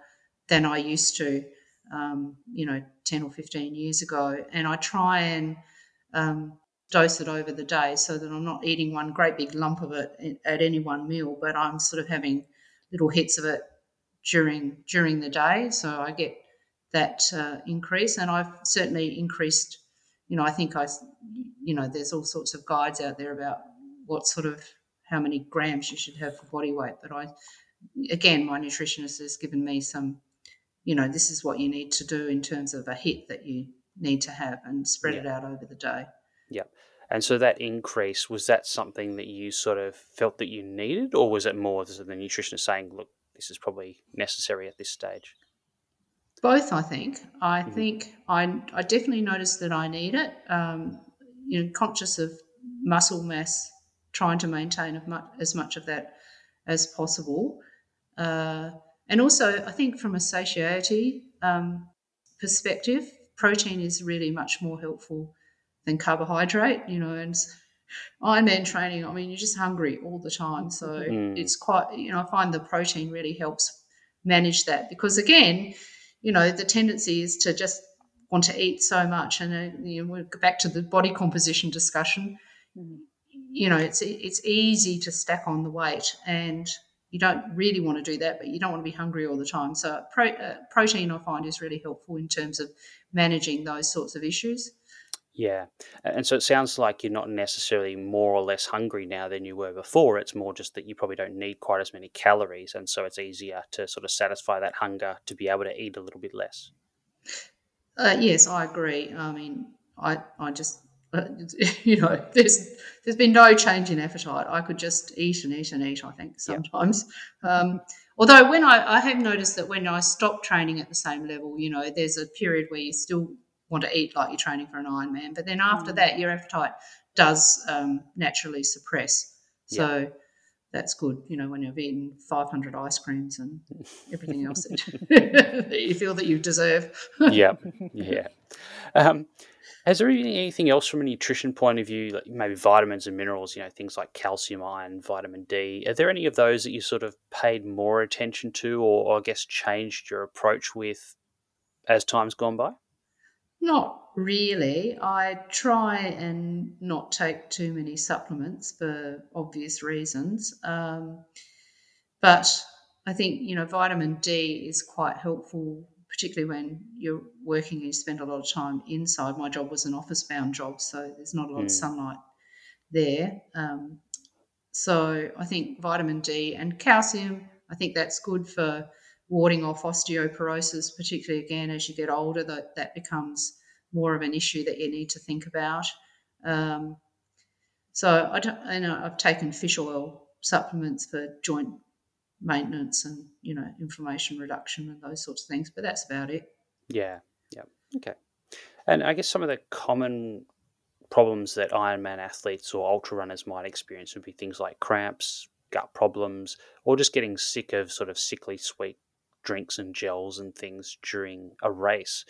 than I used to, um, you know, 10 or 15 years ago. And I try and um, dose it over the day so that I'm not eating one great big lump of it at any one meal, but I'm sort of having little hits of it during during the day. So I get that uh, increase, and I've certainly increased. You know, I think I, you know, there's all sorts of guides out there about what sort of how many grams you should have for body weight. But I, again, my nutritionist has given me some, you know, this is what you need to do in terms of a hit that you need to have and spread yeah. it out over the day. Yeah. And so that increase, was that something that you sort of felt that you needed, or was it more the nutritionist saying, look, this is probably necessary at this stage? Both, I think. I mm-hmm. think I, I definitely noticed that I need it. Um, you know, conscious of muscle mass trying to maintain as much of that as possible. Uh, and also, I think from a satiety um, perspective, protein is really much more helpful than carbohydrate, you know, and Ironman training, I mean, you're just hungry all the time. So mm. it's quite, you know, I find the protein really helps manage that because, again, you know, the tendency is to just want to eat so much. And, uh, you know, we'll go back to the body composition discussion. Mm you know, it's it's easy to stack on the weight, and you don't really want to do that, but you don't want to be hungry all the time. So pro, uh, protein, I find, is really helpful in terms of managing those sorts of issues. Yeah, and so it sounds like you're not necessarily more or less hungry now than you were before. It's more just that you probably don't need quite as many calories, and so it's easier to sort of satisfy that hunger to be able to eat a little bit less. Uh, yes, I agree. I mean, I I just [LAUGHS] you know, there's there's been no change in appetite. I could just eat and eat and eat. I think sometimes. Um, although when I, I have noticed that when I stop training at the same level, you know, there's a period where you still want to eat like you're training for an Ironman, but then after mm. that, your appetite does um, naturally suppress. So that's good, you know, when you've eaten 500 ice creams and [LAUGHS] everything else [LAUGHS] that, you feel that you deserve. yeah, yeah. Um, has there been anything else from a nutrition point of view, like maybe vitamins and minerals, you know, things like calcium, iron, vitamin D? Are there any of those that you sort of paid more attention to or, or I guess changed your approach with as time's gone by? Not really. I try and not take too many supplements for obvious reasons. Um, but I think, you know, vitamin D is quite helpful particularly when you're working and you spend a lot of time inside. My job was an office bound job, so there's not a lot mm. of sunlight there. Um, so I think vitamin D and calcium, I think that's good for warding off osteoporosis, particularly again as you get older, that, that becomes more of an issue that you need to think about. Um, so I, don't, I've taken fish oil supplements for joint maintenance and you know inflammation reduction and those sorts of things. But that's about it. Yeah. Yeah. Okay. And I guess some of the common problems that Ironman athletes or ultra runners might experience would be things like cramps, gut problems, or just getting sick of sort of sickly sweet drinks and gels and things during a race.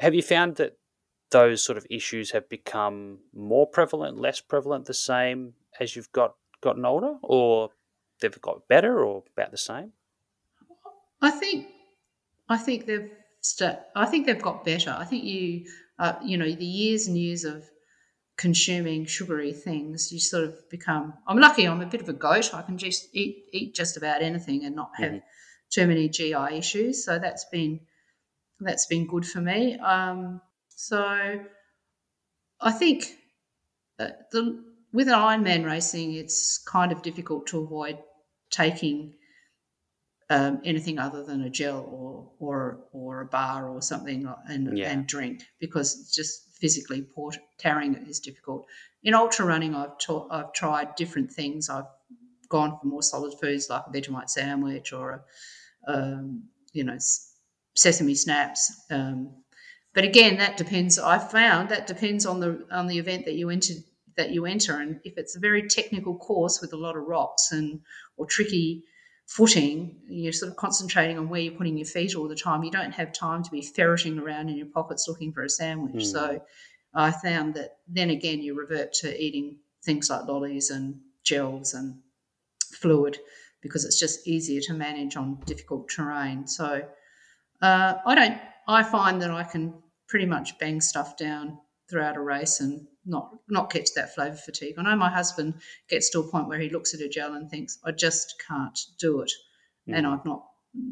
Have you found that those sort of issues have become more prevalent, less prevalent, the same as you've got gotten older, or they've got better or about the same? I think I think they've st- I think they've got better. I think you uh, you know the years and years of consuming sugary things, you sort of become. I'm lucky. I'm a bit of a goat. I can just eat eat just about anything and not have mm-hmm. too many GI issues. So that's been that's been good for me. Um, so I think uh, the with an Ironman racing, it's kind of difficult to avoid taking um, anything other than a gel or or or a bar or something and yeah. and drink because just physically port- carrying it is difficult. In ultra running, I've ta- I've tried different things. I've gone for more solid foods like a Vegemite sandwich or a um, you know sesame snaps. Um, but again, that depends. I found that depends on the on the event that you enter that you enter. And if it's a very technical course with a lot of rocks and or tricky footing, you're sort of concentrating on where you're putting your feet all the time. You don't have time to be ferreting around in your pockets looking for a sandwich. Mm. So I found that then again you revert to eating things like lollies and gels and fluid because it's just easier to manage on difficult terrain. So uh, I don't. I find that I can pretty much bang stuff down throughout a race and not not get to that flavour fatigue. I know my husband gets to a point where he looks at a gel and thinks, I just can't do it. Mm. And I've not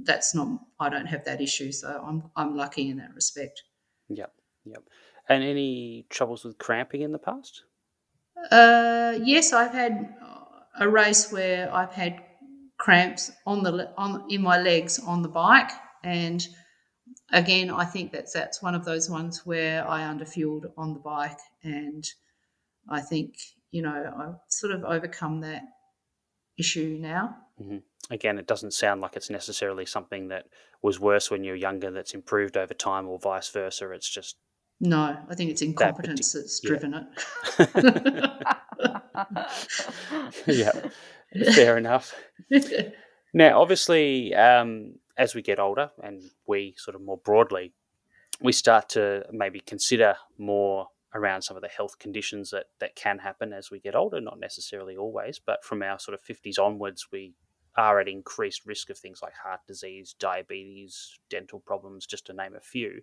that's not I don't have that issue. So I'm I'm lucky in that respect. Yep. Yep. And any troubles with cramping in the past? Uh, yes, I've had a race where I've had cramps on the on in my legs on the bike and again, I think that's that's one of those ones where I underfueled on the bike, and I think you know I've sort of overcome that issue now. Mm-hmm. Again, it doesn't sound like it's necessarily something that was worse when you're younger that's improved over time, or vice versa. It's just no. I think it's incompetence that that's driven yeah. it. [LAUGHS] yeah, fair enough. [LAUGHS] Now, obviously, um, as we get older and we sort of more broadly, we start to maybe consider more around some of the health conditions that, that can happen as we get older, not necessarily always, but from our sort of 50s onwards, we are at increased risk of things like heart disease, diabetes, dental problems, just to name a few.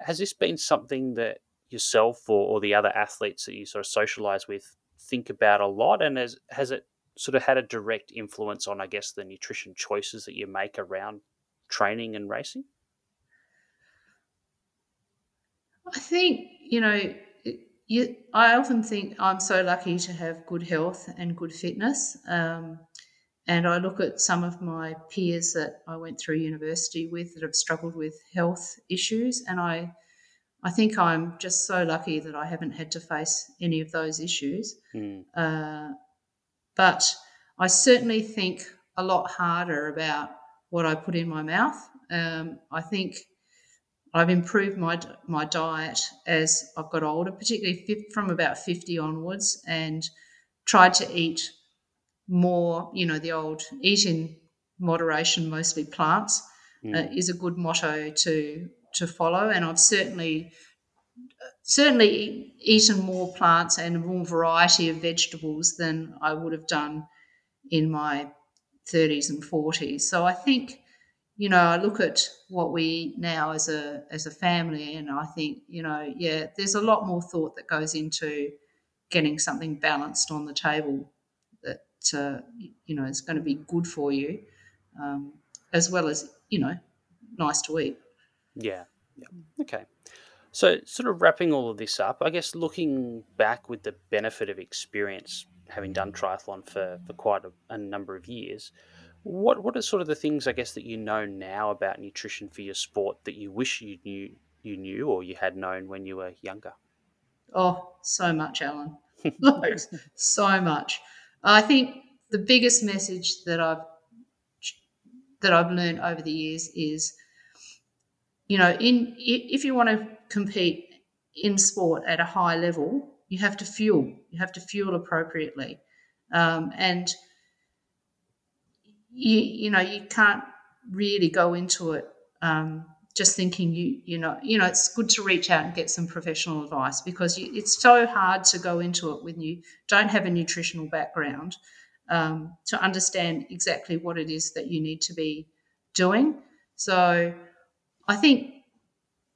Has this been something that yourself or, or the other athletes that you sort of socialize with think about a lot? And has, has it sort of had a direct influence on, I guess, the nutrition choices that you make around training and racing? I think, you know, you, I often think I'm so lucky to have good health and good fitness. Um, and I look at some of my peers that I went through university with that have struggled with health issues, and I, I think I'm just so lucky that I haven't had to face any of those issues. Mm. Uh, but I certainly think a lot harder about what I put in my mouth. Um, I think I've improved my my diet as I've got older, particularly from about 50 onwards, and tried to eat more. You know, the old eat in moderation, mostly plants, mm. uh, is a good motto to to follow. And I've certainly certainly eaten more plants and more variety of vegetables than I would have done in my 30s and 40s. So I think you know, I look at what we now as a as a family, and I think, you know, yeah, there's a lot more thought that goes into getting something balanced on the table that uh, you know is going to be good for you, um, as well as you know, nice to eat. Yeah. Yeah. Okay. So, sort of wrapping all of this up, I guess looking back with the benefit of experience, having done triathlon for, for quite a, a number of years, what what are sort of the things I guess that you know now about nutrition for your sport that you wish you knew you knew or you had known when you were younger? Oh, so much, Alan. [LAUGHS] like, so much. I think the biggest message that I've that I've learned over the years is, you know, in if you want to compete in sport at a high level, you have to fuel. You have to fuel appropriately, um, and you you know you can't really go into it um, just thinking you you know you know it's good to reach out and get some professional advice because you, it's so hard to go into it when you don't have a nutritional background um, to understand exactly what it is that you need to be doing. So I think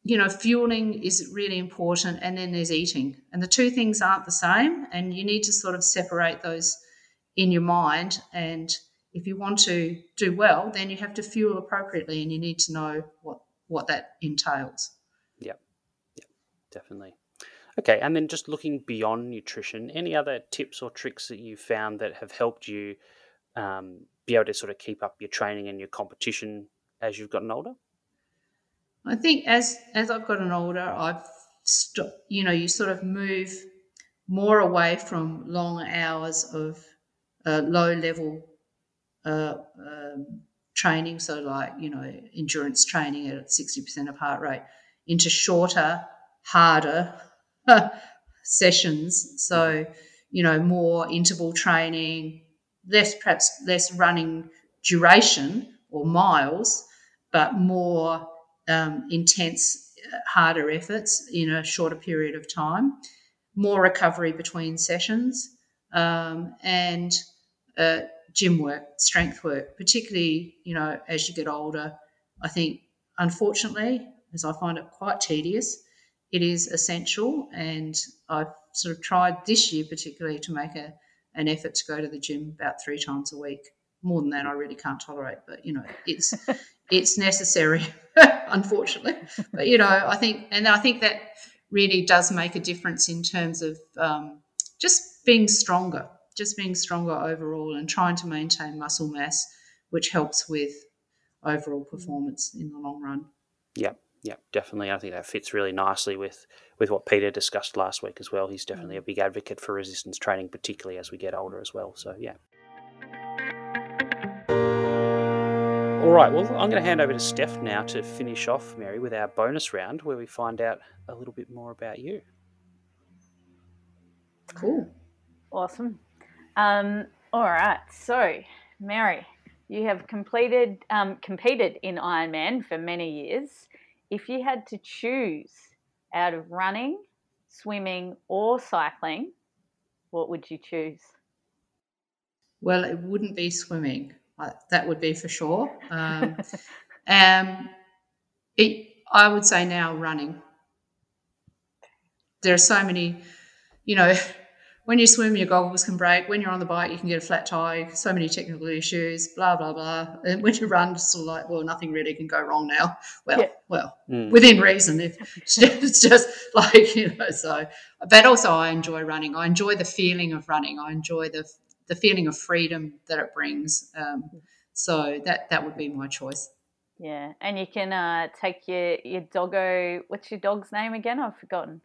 you know fueling is really important, and then there's eating, and the two things aren't the same, and you need to sort of separate those in your mind and if you want to do well, then you have to fuel appropriately, and you need to know what what that entails. Yeah, yeah, definitely. Okay, and then just looking beyond nutrition, any other tips or tricks that you found that have helped you um, be able to sort of keep up your training and your competition as you've gotten older? I think as as I've gotten older, I've stopped. You know, you sort of move more away from long hours of uh, low level uh, um, training, so like you know endurance training at sixty percent of heart rate, into shorter, harder [LAUGHS] sessions. So you know more interval training, less perhaps less running duration or miles, but more um, intense, uh, harder efforts in a shorter period of time, more recovery between sessions, um, and uh, gym work, strength work, particularly, you know, as you get older. I think, unfortunately, as I find it quite tedious, it is essential. And I've sort of tried this year, particularly, to make a, an effort to go to the gym about three times a week. More than that, I really can't tolerate. But you know, it's it's necessary, [LAUGHS] unfortunately. But you know, I think, and I think that really does make a difference in terms of um, just being stronger just being stronger overall and trying to maintain muscle mass, which helps with overall performance in the long run. Yeah, yeah, definitely. I think that fits really nicely with with what Peter discussed last week as well. He's definitely a big advocate for resistance training, particularly as we get older as well. So yeah. All right, well, I'm going to hand over to Steph now to finish off, Mary, with our bonus round where we find out a little bit more about you. Cool. Awesome. Um, all right. So, Mary, you have completed um, competed in Ironman for many years. If you had to choose out of running, swimming, or cycling, what would you choose? Well, it wouldn't be swimming. That would be for sure. Um, [LAUGHS] um, it, I would say now running. There are so many, you know, [LAUGHS] when you swim, your goggles can break. When you're on the bike, you can get a flat tire. So many technical issues. Blah blah blah. And when you run, it's sort of like, well, nothing really can go wrong now. Well, yeah. well, mm. within reason. If [LAUGHS] it's just like you know, so. But also, I enjoy running. I enjoy the feeling of running. I enjoy the the feeling of freedom that it brings. Um, so that that would be my choice. Yeah, and you can uh, take your your doggo. What's your dog's name again? I've forgotten.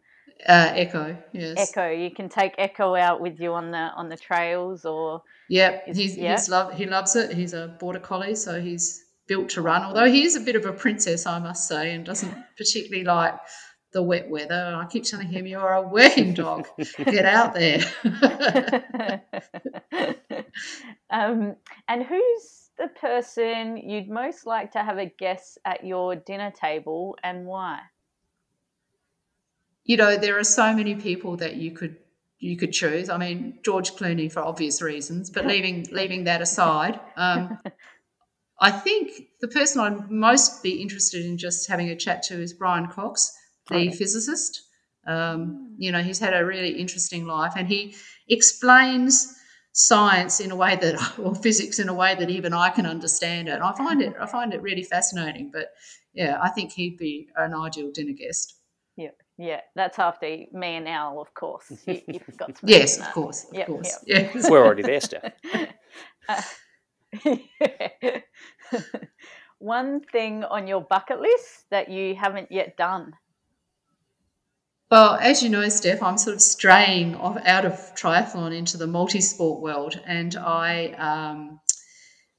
Uh, Echo, yes. Echo. You can take Echo out with you on the on the trails, or yeah, he's yeah. he's love he loves it. He's a border collie, so he's built to run. Although he is a bit of a princess, I must say, and doesn't particularly like the wet weather. I keep telling him, "You're a working dog. Get out there." [LAUGHS] um, and who's the person you'd most like to have a guest at your dinner table, and why? You know, there are so many people that you could you could choose. I mean, George Clooney for obvious reasons, but [LAUGHS] leaving leaving that aside, um, [LAUGHS] I think the person I'd most be interested in just having a chat to is Brian Cox, the okay. physicist. Um, you know, he's had a really interesting life, and he explains science in a way that, [LAUGHS] or physics in a way that even I can understand it. I find it, I find it really fascinating. But yeah, I think he'd be an ideal dinner guest. Yeah, yeah, that's after me and Al, of course. You, have got [LAUGHS] yes, of course, of yep, course. Yep. Yes. [LAUGHS] We're already there, Steph. Uh, One thing on your bucket list that you haven't yet done? Well, as you know, Steph, I'm sort of straying off out of triathlon into the multi-sport world, and I um,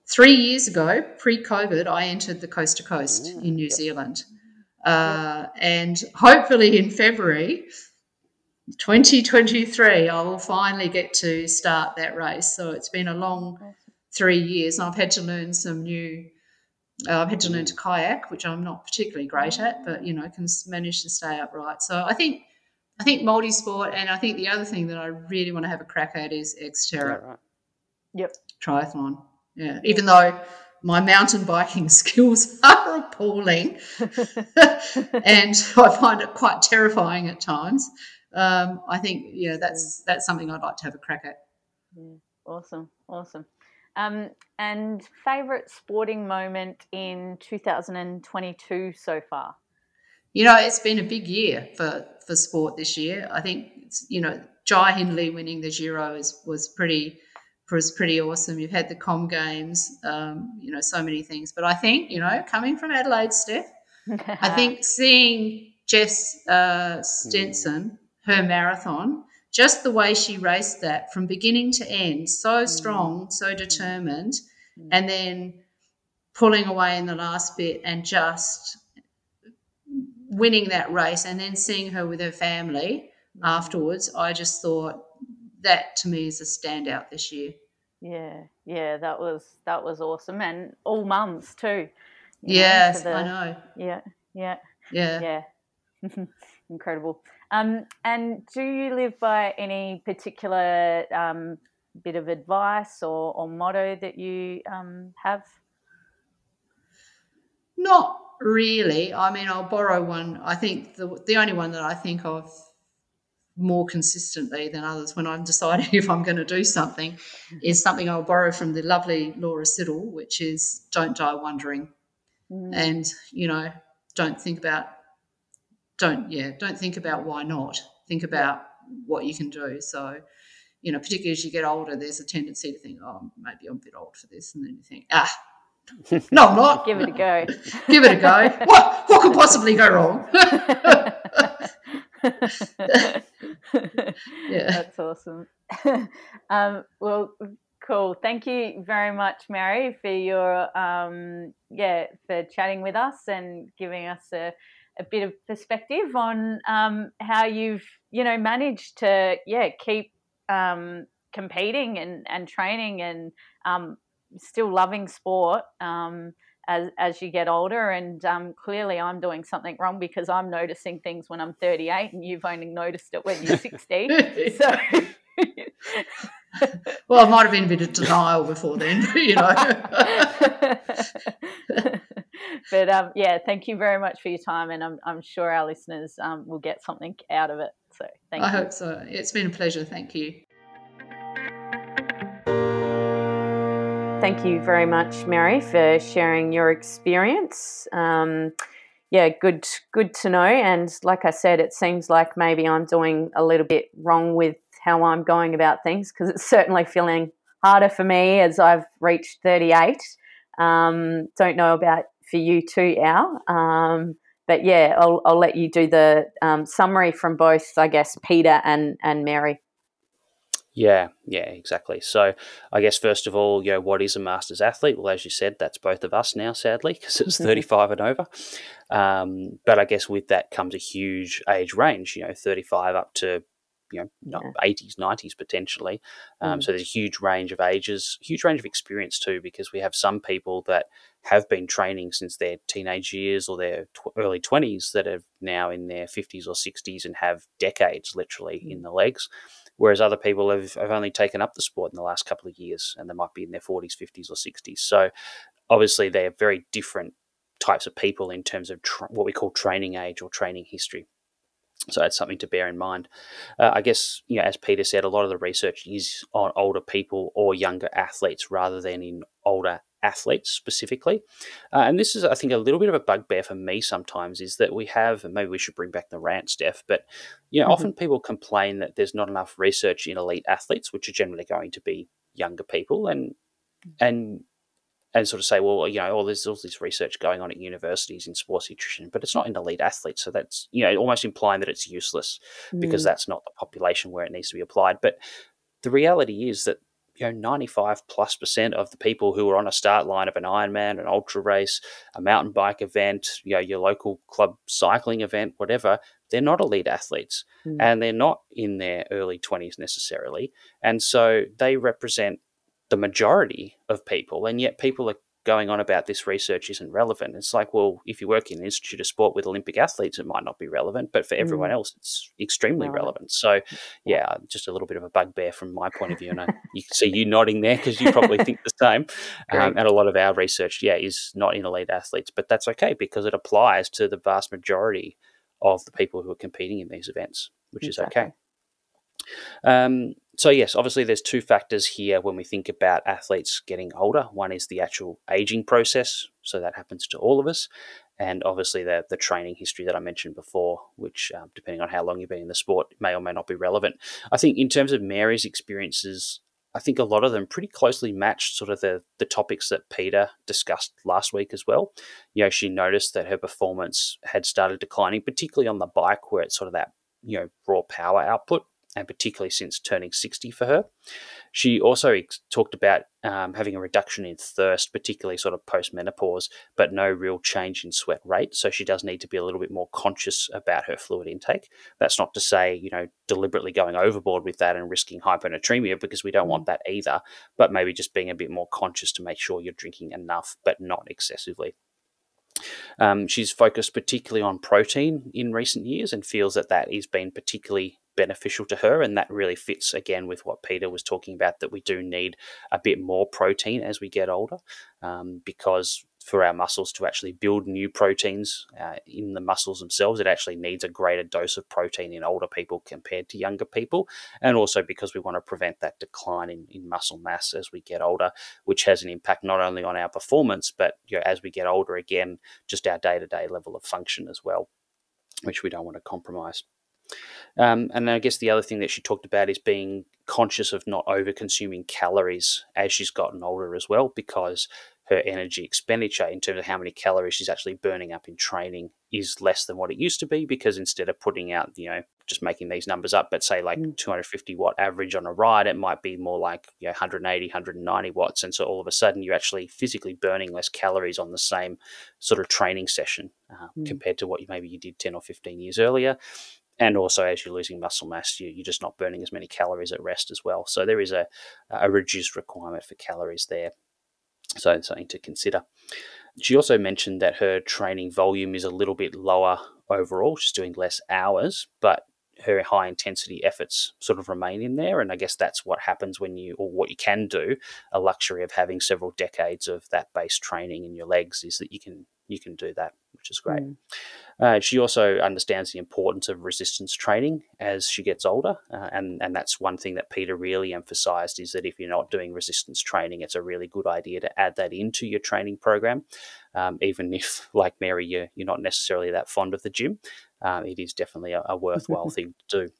three years ago, pre-COVID, I entered the Coast to Coast in New. Zealand, uh, and hopefully in February 2023, I will finally get to start that race. So it's been a long three years, and I've had to learn some new. Uh, I've had to learn to kayak, which I'm not particularly great at, but you know, can manage to stay upright. So I think, I think multi-sport, and I think the other thing that I really want to have a crack at is Xterra. Yeah, right. Yep. Triathlon. Yeah. Even though my mountain biking [LAUGHS] skills [LAUGHS] are appalling, [LAUGHS] and I find it quite terrifying at times. Um, I think yeah, that's that's something I'd like to have a crack at. Yeah. Awesome, awesome. Um, and favorite sporting moment in 2022 so far? You know, it's been a big year for, for sport this year. I think, you know, Jai Hindley winning the Giro is, was pretty was pretty awesome. You've had the Com Games, um, you know, so many things. But I think, you know, coming from Adelaide, Steph, [LAUGHS] I think seeing Jess uh, Stenson, her marathon, just the way she raced that from beginning to end, so mm. strong, so determined, mm. and then pulling away in the last bit and just winning that race and then seeing her with her family mm. afterwards, I just thought that to me is a standout this year. Yeah, yeah, that was that was awesome, and all mums too. Yes, know, the, I know. Yeah, yeah, yeah, yeah. [LAUGHS] Incredible. Um, and do you live by any particular um, bit of advice or, or motto that you um, have? Not really. I mean, I'll borrow one. I think the, the only one that I think of more consistently than others when I'm [LAUGHS] deciding if I'm going to do something is something I'll borrow from the lovely Laura Siddall, which is don't die wondering. Mm. And, you know, don't think about don't yeah don't think about why not. Think about what you can do. So you know particularly as you get older there's a tendency to think oh maybe i'm a bit old for this and then you think ah [LAUGHS] no i'm not. Give it a go. [LAUGHS] Give it a go. [LAUGHS] What what could possibly go wrong? Yeah. That's awesome. Um, well cool. Thank you very much mary for your um, yeah for chatting with us and giving us a a bit of perspective on um, how you've you know managed to yeah keep um, competing and, and training and um, still loving sport um, as as you get older. And um, clearly, I'm doing something wrong because I'm noticing things when I'm 38, and you've only noticed it when you're 60. [LAUGHS] so. well, I might have been a bit of denial before then, [LAUGHS] you know. [LAUGHS] but um, yeah, thank you very much for your time, and I'm, I'm sure our listeners um, will get something out of it. So thank I you. I hope so. It's been a pleasure. Thank you. Thank you very much, Mary, for sharing your experience. Um, yeah, good, good to know. And like I said, it seems like maybe I'm doing a little bit wrong with how I'm going about things because it's certainly feeling harder for me as I've reached 38. Um, don't know about for you too, Al. Um, but yeah, I'll, I'll let you do the um, summary from both, I guess, Peter and, and Mary. Yeah, yeah, exactly. So, I guess first of all, you know, what is a masters athlete? Well, as you said, that's both of us now, sadly, because it's thirty-five and over. Um, but I guess with that comes a huge age range. You know, thirty-five up to you know, eighties, nineties potentially. Um, mm. So there's a huge range of ages, huge range of experience too, because we have some people that have been training since their teenage years or their tw- early twenties that are now in their fifties or sixties and have decades literally mm. in the legs. Whereas other people have, have only taken up the sport in the last couple of years and they might be in their 40s, 50s, or 60s. So obviously they're very different types of people in terms of tra- what we call training age or training history. So that's something to bear in mind. Uh, I guess, you know, as Peter said, a lot of the research is on older people or younger athletes rather than in older athletes specifically. Uh, and this is, I think, a little bit of a bugbear for me sometimes is that we have, and maybe we should bring back the rant, Steph, but, you know, mm-hmm. often people complain that there's not enough research in elite athletes, which are generally going to be younger people. And, and and sort of say, well, you know, oh, there's all this research going on at universities in sports nutrition, but it's not in elite athletes. So that's, you know, almost implying that it's useless mm. because that's not the population where it needs to be applied. But the reality is that, you know, 95 plus percent of the people who are on a start line of an Ironman, an ultra race, a mountain bike event, you know, your local club cycling event, whatever, they're not elite athletes mm. and they're not in their early 20s necessarily. And so they represent the majority of people, and yet people are going on about this research isn't relevant. It's like, well, if you work in an institute of sport with Olympic athletes, it might not be relevant, but for everyone mm. else, it's extremely relevant. So, yeah, just a little bit of a bugbear from my point of view, and I, you can see you nodding there because you probably think the same. [LAUGHS] Um, and a lot of our research, yeah, is not in elite athletes, but that's okay because it applies to the vast majority of the people who are competing in these events, which exactly. is okay. Um, so yes, obviously there's two factors here when we think about athletes getting older. One is the actual aging process, so that happens to all of us, and obviously the the training history that I mentioned before, which um, depending on how long you've been in the sport may or may not be relevant. I think in terms of Mary's experiences. I think a lot of them pretty closely matched sort of the the topics that Peter discussed last week as well. You know, she noticed that her performance had started declining, particularly on the bike, where it's sort of that you know raw power output and particularly since turning 60 for her. She also talked about um, having a reduction in thirst, particularly sort of post menopause, but no real change in sweat rate. So she does need to be a little bit more conscious about her fluid intake. That's not to say, you know, deliberately going overboard with that and risking hyponatremia because we don't want that either, but maybe just being a bit more conscious to make sure you're drinking enough, but not excessively. Um, she's focused particularly on protein in recent years and feels that that has been particularly beneficial to her. And that really fits again with what Peter was talking about that we do need a bit more protein as we get older um, because for our muscles to actually build new proteins uh, in the muscles themselves, it actually needs a greater dose of protein in older people compared to younger people. And also because we want to prevent that decline in, in muscle mass as we get older, which has an impact not only on our performance, but you know, as we get older, again, just our day to day level of function as well, which we don't want to compromise. Um, and I guess the other thing that she talked about is being conscious of not over consuming calories as she's gotten older as well, because her energy expenditure in terms of how many calories she's actually burning up in training is less than what it used to be because instead of putting out, you know, just making these numbers up, but say like mm. 250 watt average on a ride, it might be more like you know, 180, 190 watts. And so all of a sudden you're actually physically burning less calories on the same sort of training session uh, mm. compared to what you, maybe you did 10 or 15 years earlier and also as you're losing muscle mass, you, are just not burning as many calories at rest as well. So there is a, a reduced requirement for calories there. So something to consider. She also mentioned that her training volume is a little bit lower overall. She's doing less hours, but her high intensity efforts sort of remain in there. And I guess that's what happens when you, or what you can do, a luxury of having several decades of that base training in your legs is that you can you can do that, which is great. Mm. Uh, she also understands the importance of resistance training as she gets older, uh, and and that's one thing that Peter really emphasised is that if you're not doing resistance training, it's a really good idea to add that into your training program, um, even if, [LAUGHS] like Mary, you're you're not necessarily that fond of the gym. Um, it is definitely a, a [LAUGHS] worthwhile thing to do.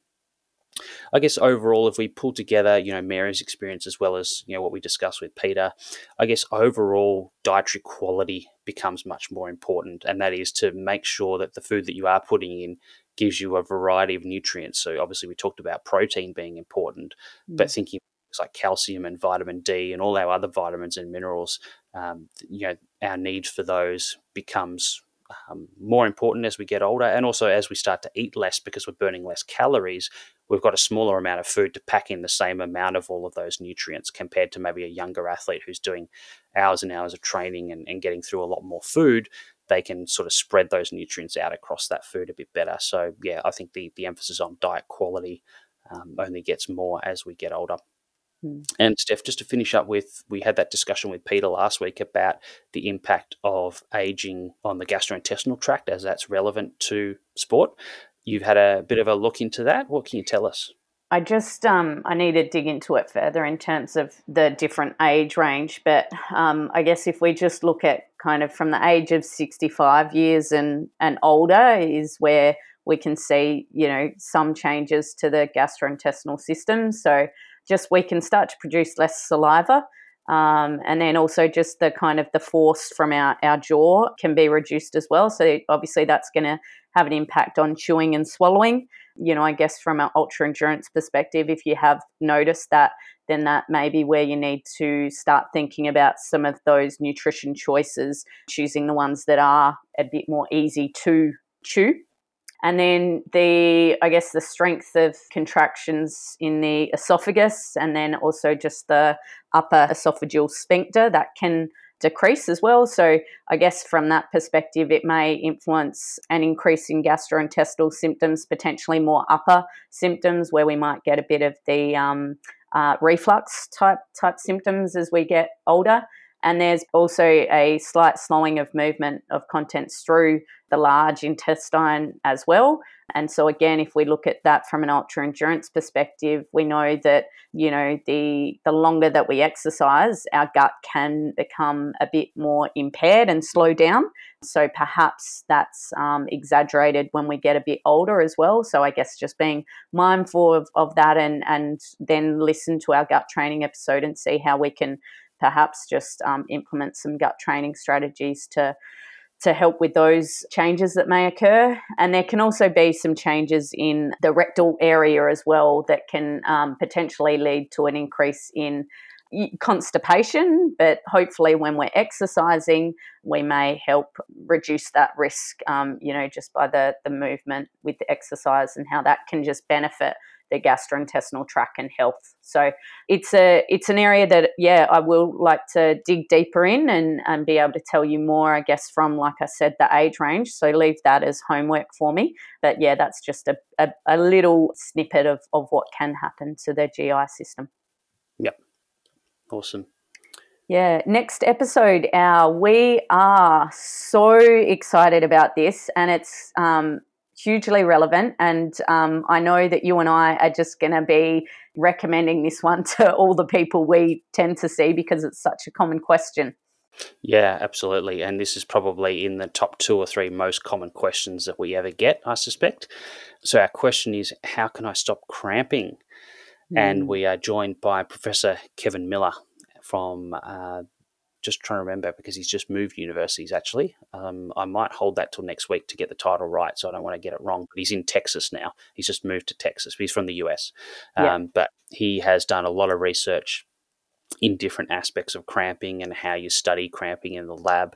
I guess overall, if we pull together, you know, Mary's experience as well as you know what we discussed with Peter, I guess overall dietary quality becomes much more important, and that is to make sure that the food that you are putting in gives you a variety of nutrients. So obviously we talked about protein being important, mm. but thinking like calcium and vitamin D and all our other vitamins and minerals, um, you know, our need for those becomes um, more important as we get older, and also as we start to eat less because we're burning less calories. We've got a smaller amount of food to pack in the same amount of all of those nutrients compared to maybe a younger athlete who's doing hours and hours of training and, and getting through a lot more food they can sort of spread those nutrients out across that food a bit better. So yeah, I think the the emphasis on diet quality um, only gets more as we get older. Mm. And Steph, just to finish up with, we had that discussion with Peter last week about the impact of aging on the gastrointestinal tract as that's relevant to sport. You've had a bit of a look into that. What can you tell us? I just um, I need to dig into it further in terms of the different age range. But um, I guess if we just look at kind of from the age of 65 years and and older is where we can see you know some changes to the gastrointestinal system. So just we can start to produce less saliva. Um, and then also just the kind of the force from our, our jaw can be reduced as well. So obviously that's going to have an impact on chewing and swallowing you know, I guess from an ultra endurance perspective, if you have noticed that, then that may be where you need to start thinking about some of those nutrition choices, choosing the ones that are a bit more easy to chew. And then the, I guess, the strength of contractions in the esophagus, and then also just the upper esophageal sphincter that can decrease as well. So, I guess from that perspective, it may influence an increase in gastrointestinal symptoms, potentially more upper symptoms, where we might get a bit of the um, uh, reflux type type symptoms as we get older. And there's also a slight slowing of movement of contents through the large intestine as well. And so again, if we look at that from an ultra endurance perspective, we know that you know the the longer that we exercise, our gut can become a bit more impaired and slow down. So perhaps that's um, exaggerated when we get a bit older as well. So I guess just being mindful of, of that and and then listen to our gut training episode and see how we can perhaps just um, implement some gut training strategies to to help with those changes that may occur. And there can also be some changes in the rectal area as well that can um, potentially lead to an increase in constipation, but hopefully, when we're exercising, we may help reduce that risk, um, you know, just by the, the movement with the exercise and how that can just benefit the gastrointestinal tract and health. So it's a it's an area that yeah I will like to dig deeper in and and be able to tell you more. I guess from like I said the age range. So leave that as homework for me. But yeah, that's just a, a, a little snippet of of what can happen to the GI system. Yep, awesome. Yeah, next episode, our we are so excited about this, and it's um, hugely relevant. And um, I know that you and I are just going to be recommending this one [LAUGHS] to all the people we tend to see because it's such a common question. Yeah, absolutely. And this is probably in the top two or three most common questions that we ever get, I suspect. So, our question is How can I stop cramping? Mm. And we are joined by Professor Kevin Miller from uh, just trying to remember because he's just moved universities actually. Um, I might hold that till next week to get the title right, so I don't want to get it wrong. But he's in Texas now. He's just moved to Texas. He's from the US, um, yeah. but he has done a lot of research in different aspects of cramping and how you study cramping in the lab,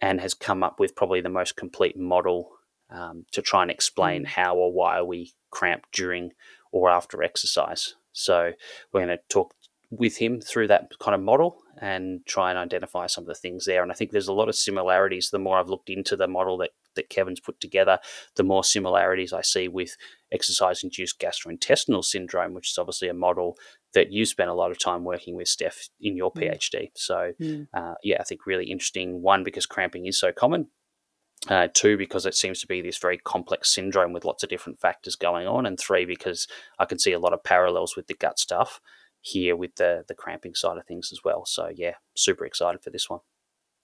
and has come up with probably the most complete model um, to try and explain mm. how or why we cramp during or after exercise. So we're going to talk with him through that kind of model and try and identify some of the things there. And I think there's a lot of similarities. The more I've looked into the model that, that Kevin's put together, the more similarities I see with exercise induced gastrointestinal syndrome, which is obviously a model that you spent a lot of time working with, Steph, in your mm. PhD. So, mm. uh, yeah, I think really interesting. One, because cramping is so common. Uh, two, because it seems to be this very complex syndrome with lots of different factors going on. And three, because I can see a lot of parallels with the gut stuff here with the the cramping side of things as well. So yeah, super excited for this one.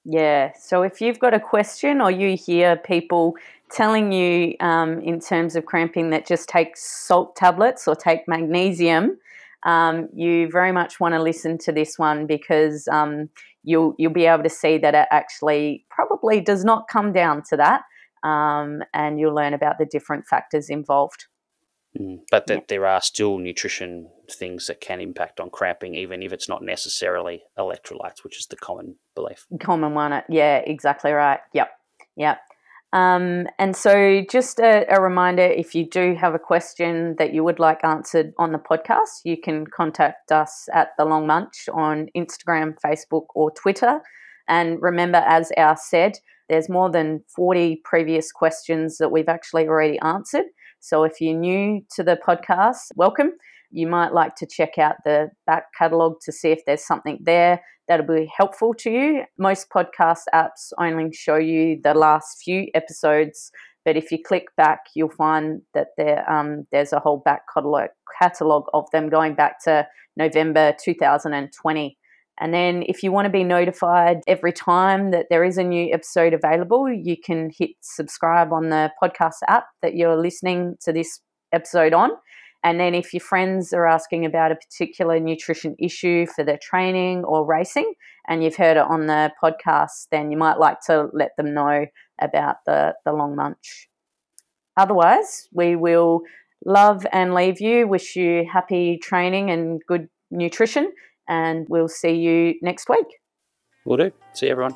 Yeah. So if you've got a question or you hear people telling you um, in terms of cramping that just take salt tablets or take magnesium, um, you very much want to listen to this one because um, you'll you'll be able to see that it actually probably does not come down to that. um, and you'll learn about the different factors involved. Mm, but that yeah. there are still nutrition things that can impact on cramping, even if it's not necessarily electrolytes, which is the common belief. Common one, yeah, exactly right. Yep, yep. Um, and so, just a, a, reminder if you do have a question that you would like answered on the podcast, you can contact us at The Long Munch on Instagram, Facebook, or Twitter. And remember, as our said, there's more than 40 previous questions that we've actually already answered. So if you're new to the podcast, welcome. You might like to check out the back catalogue to see if there's something there that'll be helpful to you. Most podcast apps only show you the last few episodes, but if you click back, you'll find that there um, there's a whole back catalogue catalog of them going back to November 2020. And then, if you want to be notified every time that there is a new episode available, you can hit subscribe on the podcast app that you're listening to this episode on. And then, if your friends are asking about a particular nutrition issue for their training or racing, and you've heard it on the podcast, then you might like to let them know about the, the long munch. Otherwise, we will love and leave you, wish you happy training and good nutrition and we'll see you next week. We'll do. See everyone.